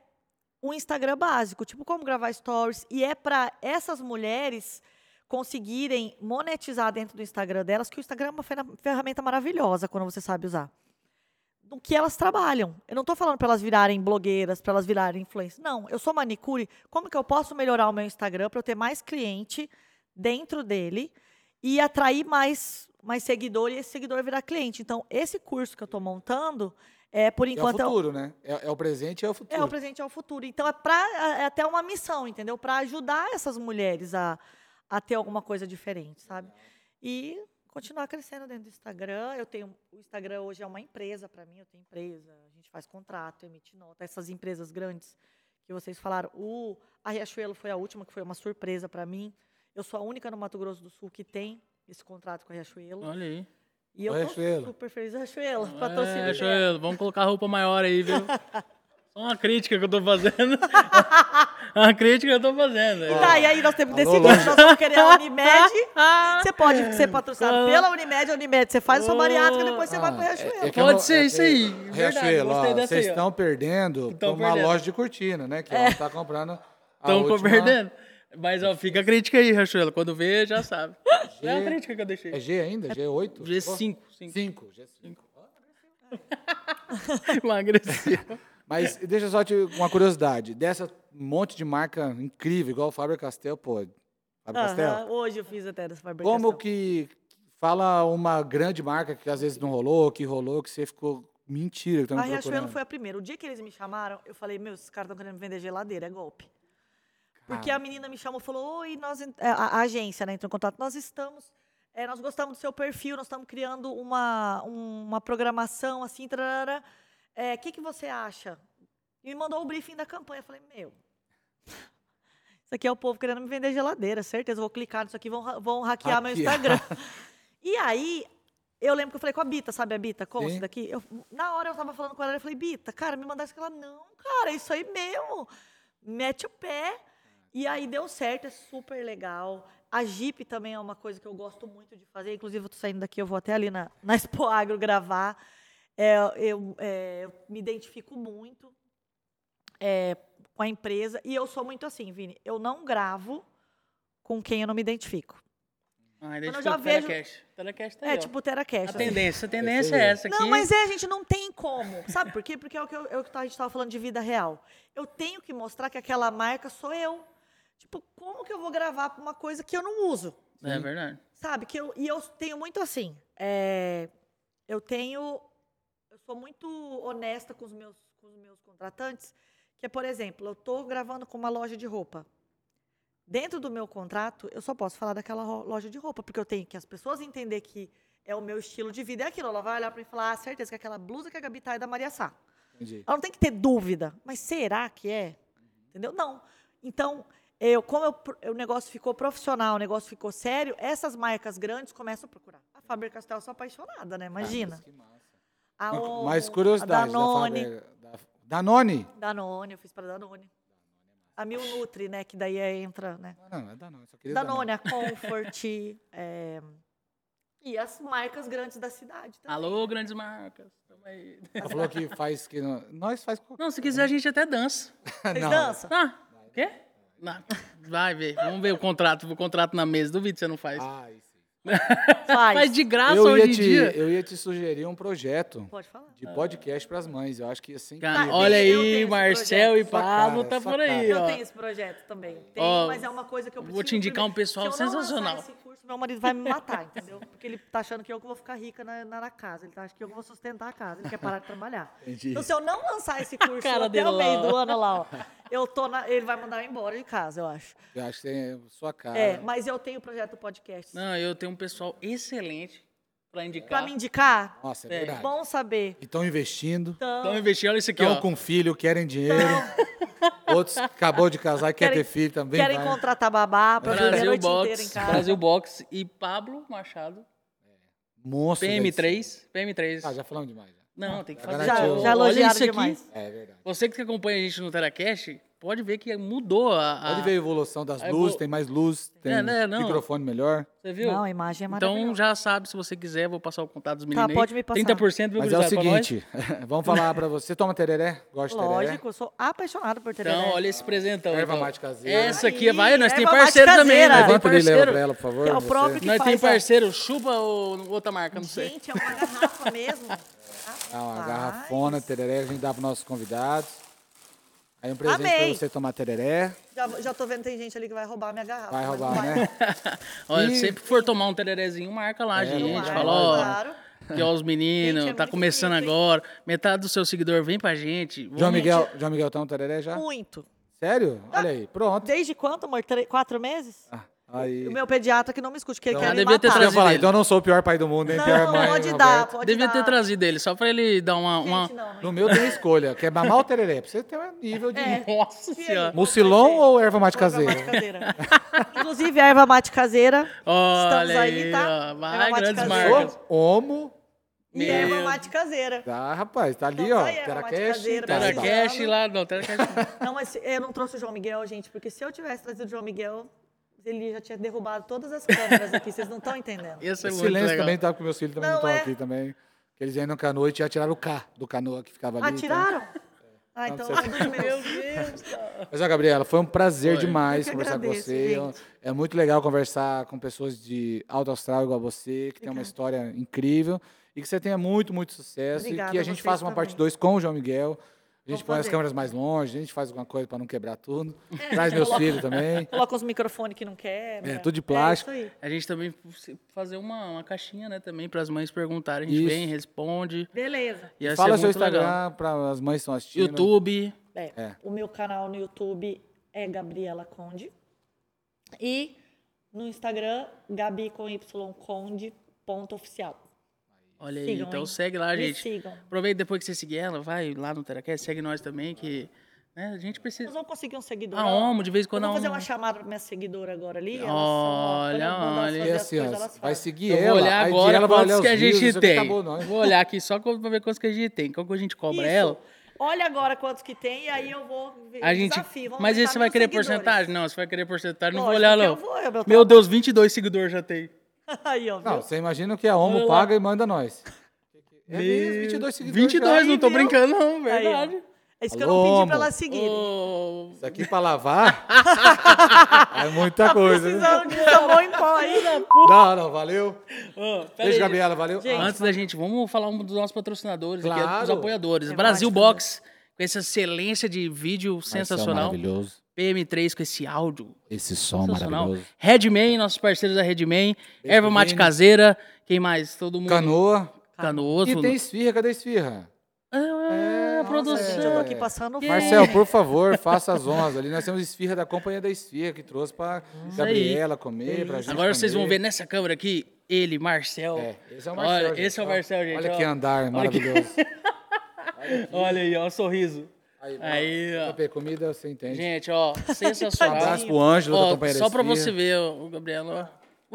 um Instagram básico, tipo como gravar stories. E é para essas mulheres conseguirem monetizar dentro do Instagram delas, que o Instagram é uma ferra- ferramenta maravilhosa quando você sabe usar. No que elas trabalham. Eu não estou falando para elas virarem blogueiras, para elas virarem influencers. Não, eu sou manicure. Como que eu posso melhorar o meu Instagram para eu ter mais cliente dentro dele e atrair mais, mais seguidor e esse seguidor virar cliente? Então, esse curso que eu estou montando, é por É o enquanto é o- futuro, né? É, é o presente e é o futuro. é o presente é o futuro. Então é para é até uma missão, entendeu? Para ajudar essas mulheres a, a ter alguma coisa diferente, sabe? E continuar crescendo dentro do Instagram. Eu tenho o Instagram hoje é uma empresa para mim, eu tenho empresa, a gente faz contrato, emite nota, essas empresas grandes que vocês falaram. O a Riachuelo foi a última que foi uma surpresa para mim. Eu sou a única no Mato Grosso do Sul que tem esse contrato com a Riachuelo. Olha aí. E eu Riachuelo. super feliz. Riachuelo, É, patrocínio. Riachuelo, vamos colocar roupa maior aí, viu? *laughs* Só uma crítica que eu tô fazendo. *laughs* uma crítica que eu tô fazendo. Tá, e aí nós temos que decidir se nós vamos querer a Unimed. *laughs* Você pode ser patrocinado Ah. pela Unimed, a Unimed. Você faz a sua Oh. bariátrica, depois você vai pro Ah, Riachuelo. é- é que Pode ser é isso aí, Riachuelo, vocês estão perdendo Tão pra uma perdendo. loja de cortina, né? Que ela tá comprando. a Estão perdendo. Mas, ó, fica a crítica aí, Riachuelo. Quando vê, já sabe. É a crítica que eu deixei. É G ainda? G8? G5. 5. G5. Emagrecido. Mas deixa eu só te uma curiosidade. Dessa monte de marca incrível, igual o Faber Castell, pô. Faber Castell. Hoje eu fiz até dessa fabricação. Como que fala uma grande marca que às vezes não rolou, que rolou, que você ficou mentira, que tá A Riachuelo foi a primeira. O dia que eles me chamaram, eu falei, meu, esses caras estão querendo me vender geladeira, é golpe. Porque a menina me chamou e falou, oi, nós, é, a, a agência, né, entrou em contato, nós estamos, é, nós gostamos do seu perfil, nós estamos criando uma, um- uma programação, assim, tararara. É, o que, que você acha? E me mandou o briefing da campanha. Eu falei, meu, isso aqui é o povo querendo me vender geladeira, certeza, vou clicar nisso aqui, vão, vão hackear meu Hackear. Instagram. *laughs* E aí, eu lembro que eu falei com a Bita, sabe a Bita? Como isso daqui? Eu, na hora eu tava falando com ela, eu falei, Bita, cara, me mandasse aquela. Não, cara, é isso aí mesmo. Mete o pé. E aí deu certo, é super legal. A Jeep também é uma coisa que eu gosto muito de fazer. Inclusive, eu tô saindo daqui, eu vou até ali na, na Expo Agro gravar. É, eu, é, eu me identifico muito é, com a empresa. E eu sou muito assim, Vini. Eu não gravo com quem eu não me identifico. Ah, eu já o vejo- Telecast. Telecast tá aí, É ó. tipo o TeraCast. A assim. tendência, a tendência é essa aqui. Não, mas é, gente, não tem como. Sabe por quê? Porque é o que, eu- é o que a gente estava falando de vida real. Eu tenho que mostrar que aquela marca sou eu. Tipo, como que eu vou gravar pra uma coisa que eu não uso? É verdade. Sabe? Que eu, e eu tenho muito assim. é, eu tenho. Eu sou muito honesta com os meus, com os meus contratantes. Que é, por exemplo, eu estou gravando com uma loja de roupa. Dentro do meu contrato, eu só posso falar daquela loja de roupa, porque eu tenho que as pessoas entender que é o meu estilo de vida. É aquilo. Ela vai olhar para mim e falar: ah, certeza que aquela blusa que a Gabi tá é da Maria Sá. Entendi. Ela não tem que ter dúvida. Mas será que é? Entendeu? Não. Então, eu, como eu o negócio ficou profissional, o negócio ficou sério, essas marcas grandes começam a procurar. A Faber Castell eu sou apaixonada, né? Imagina. Ah, que massa. A Omo, Mais a curiosidade da Danone. Faber. Da, Danone? Danone, eu fiz para Danone. A Mil Nutri, né? Que daí é- entra, né? Não, não, é Danone. Só queria Danone, a Comfort, *laughs* é, E as marcas grandes da cidade também. Alô, grandes marcas. Tamo aí. Ela falou que faz que não- nós faz Não, se quiser a gente até dança. *laughs* Vocês dançam? Ah, quê? Vai ver. Vamos ver o contrato, o contrato na mesa. Duvido que você não faz. Ai, sim. Faz. Faz de graça eu hoje em te dia. eu ia te sugerir um projeto Pode falar. de podcast para as mães. Eu acho que assim Cara, Tá, olha eu tenho aí, Marcel e Pablo cara, tá por aí, cara. Eu ó. tenho esse projeto também. Tem, Ó, mas é uma coisa que eu vou preciso. te indicar um pessoal Se eu não lançar sensacional. esse curso, meu marido vai me matar, entendeu? Porque ele tá achando que eu que vou ficar rica na, na, na casa. Ele tá achando que eu que vou sustentar a casa. Ele quer parar de trabalhar. Entendi. Então, se eu não lançar esse *laughs* curso cara até o meio ó. do ano lá, ó, eu tô na, ele vai mandar eu embora de casa, eu acho. Eu acho que tem sua cara. É, mas eu tenho o projeto do podcast. Não, eu tenho um pessoal excelente pra indicar. Pra me indicar, Nossa, é, É. verdade. bom saber. E estão investindo, Então, investir, olha isso aqui, estão com filho, querem dinheiro. Outros acabou de casar e quer Querem- ter filho também. querem vai. contratar babá pra viver a noite inteira em Box, casa. Brasil Box e Pablo Machado, Monstro. da edição. PM3, PM3. Ah, já falamos demais. já. Não, tem que fazer. Já, já Olha elogiaram isso aqui. demais. É verdade. Você que acompanha a gente no Teracast, pode ver que mudou a... a- Pode ver a evolução das a luzes, evolu- tem mais luz, tem É, né, não. microfone melhor. Você viu? Não, a imagem é maravilhosa. então já sabe, se você quiser, vou passar o contato dos meninos aí. pode me passar. 30% viu, Mas é o seguinte, *laughs* vamos falar pra você. Você toma tereré? Gosta de tereré? Lógico, eu sou apaixonada por tereré. Então, olha esse presentão. Erva então. mate caseira. Essa aqui Aí, vai, nós tem erva mate parceiro também. Levanta ali leva parceiro. pra ela, por favor. É o próprio que Nós tem faz a- parceiro, chupa ou outra marca, não sei. Gente, é uma garrafa mesmo. Ah, *laughs* uma garrafona, tereré, a gente dá pros nossos convidados. Aí um presente Amei. pra você tomar tereré. Já, já tô vendo tem gente ali que vai roubar a minha garrafa. Vai roubar, né? *laughs* Olha, E- sempre que for tomar um tererezinho, marca lá, É, gente. marca, Fala, ó, Claro. que ó, os meninos, Gente, é tá começando hein? agora. Metade do seu seguidor vem pra gente. João Vamos- Miguel, João Miguel toma tereré já? Muito. Sério? Olha aí, pronto. Desde quando, amor? Tre- quatro meses? Ah, aí. O meu pediatra que não me escute, que ele Então, quer me devia ter matar. Eu ia falar, então eu não sou o pior pai do mundo, nem Não, pior mãe. pode Roberto. dar, pode Devia dar. ter trazido ele, só pra ele dar uma. uma... Gente, não, não. No meu tem escolha, quer mamar o tereré, pra você ter um nível de... É. *laughs* Nossa senhora. Mucilon ou erva mate Erva mate caseira? caseira. *laughs* Inclusive, a erva mate caseira. Olha Estamos aí, aí, tá? ó. Erva mate caseira. Homo. E Meu. erva mate caseira. Tá, rapaz, tá ali, Então ó. tá caseira, tá. Teracast lá, não, Teracast. Não, mas eu não trouxe o João Miguel, gente, porque se eu tivesse trazido o João Miguel, ele já tinha derrubado todas as câmeras aqui, vocês não estão entendendo. *laughs* Esse muito silêncio legal. também tá porque meus filhos também não é. aqui também. Que eles vêm no canoa e já tiraram o K do canoa que ficava ali. Ah, então- tiraram? Ah, então Não, é dos meus. Mas, ó, Gabriela, foi um prazer Foi. demais conversar com agradeço, você. gente. É muito legal conversar com pessoas de alto astral igual você, que tem uma história incrível e que você tenha muito, muito sucesso Obrigada e que a a gente faça uma parte também. 2 com o João Miguel. A gente põe as câmeras mais longe, a gente faz alguma coisa para não quebrar tudo. Traz meus filhos também. Coloca uns microfones que não quebra. É, tudo de plástico. É isso aí. A gente também fazer uma, uma caixinha, né, também, para as mães perguntarem. A gente Isso. vem, responde. Beleza. Ia Fala ser seu. Instagram para as mães que estão assistindo. YouTube. É, É. O meu canal no YouTube é Gabriela Conde. E no Instagram, Gabi com Y Conde, ponto oficial. Olha aí, Sigam, então hein? segue lá, Me gente. sigam. Aproveita depois que você seguir ela, vai lá no Teracast, segue nós também, que né, a gente Nós precisa. vamos conseguir um seguidor. A ó. Homo, de vez em quando Eu vou fazer uma chamada para minha seguidora agora ali. Olha, eu olha. E as assim, coisas, vai seguir Eu ela. vou olhar aí agora ela quantos os que a gente tem. acabou, não. Vou olhar aqui só pra ver quantos que a gente tem. Qual que a gente cobra Isso. ela? Olha agora quantos que tem e aí eu vou ver A gente, desafio. Vamos mas esse você vai querer seguidores. porcentagem? Não, você vai querer porcentagem, não vou Lógico olhar não. eu vou, é meu Meu. Deus, 22 seguidores já tem. *laughs* Aí, ó, viu? Não, você imagina que a Homo Olha lá. paga e manda nós. É mesmo, 22 seguidores. 22, já. não tô viu? brincando não, Aí, ó. verdade. É isso que Alô, eu não pedi pra elas seguirem. Ô, Isso aqui pra lavar *laughs* é muita coisa. né? Precisando de sabão em pó aí. Não, não, valeu. ô, pera Beijo, aí, Gabriela, valeu. Gente, Ah, Antes da gente, vamos falar um dos nossos patrocinadores aqui, Claro. dos apoiadores. É Brasil Box, com essa excelência de vídeo Marcel sensacional. Maravilhoso. PM3 com esse áudio Esse som maravilhoso. Redman, nossos parceiros da Redman. Erva Mate. Caseira. Quem mais? Todo mundo. Canoa. Canoso. E tem esfirra, cadê a esfirra? Ah, É, produção. Gente, eu tô É. aqui passando fome. Marcel, por favor, faça as honras ali. Nós temos esfirra da Companhia da Esfirra que trouxe pra Isso aí. Gabriela comer, pra gente Agora vocês vão ver comer. nessa câmera aqui, ele, Marcel. É, esse é o Marcel, Olha, gente, esse é o. Marcel, gente. Olha ó. que andar maravilhoso. *laughs* Olha aí, ó, o sorriso. Aí, Aí, ó. Comida, você entende. Gente, ó, Um *laughs* sensacional. abraço pro Ângelo Ó, da só pra você ver, o Gabriel, ó.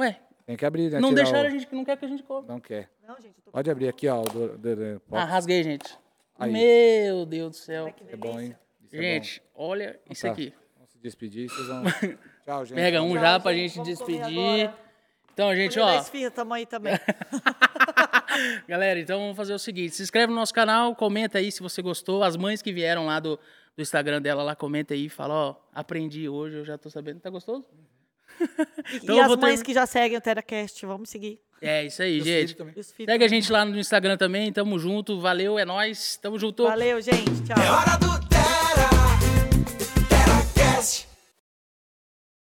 Ué, Tem que abrir, né? não deixaram o- a gente, não quer que a gente compre. Não quer. Não, gente, tô... Pode abrir aqui, ó. o Do, do, do, Ah, rasguei, gente. Aí. Meu Deus do céu. que é bom, hein? Isso é Gente, olha isso Tá. aqui. bom. Vamos se despedir. Vocês vão... *laughs* Tchau, gente. Pega um Tchau, já pra gente, gente vamos comer despedir. Então, gente, ó. Da tamo aí também. *laughs* Galera, então vamos fazer o seguinte: se inscreve no nosso canal, comenta aí se você gostou. As mães que vieram lá do, do Instagram dela lá, comenta aí, fala, ó, aprendi hoje, eu já tô sabendo. Tá gostoso? *laughs* então e as mães que já seguem o TeraCast, vamos seguir. É isso aí, gente. Segue a gente lá no Instagram também, tamo junto, valeu, é nós, tamo junto. Valeu, gente, tchau. É hora do Tera, TeraCast.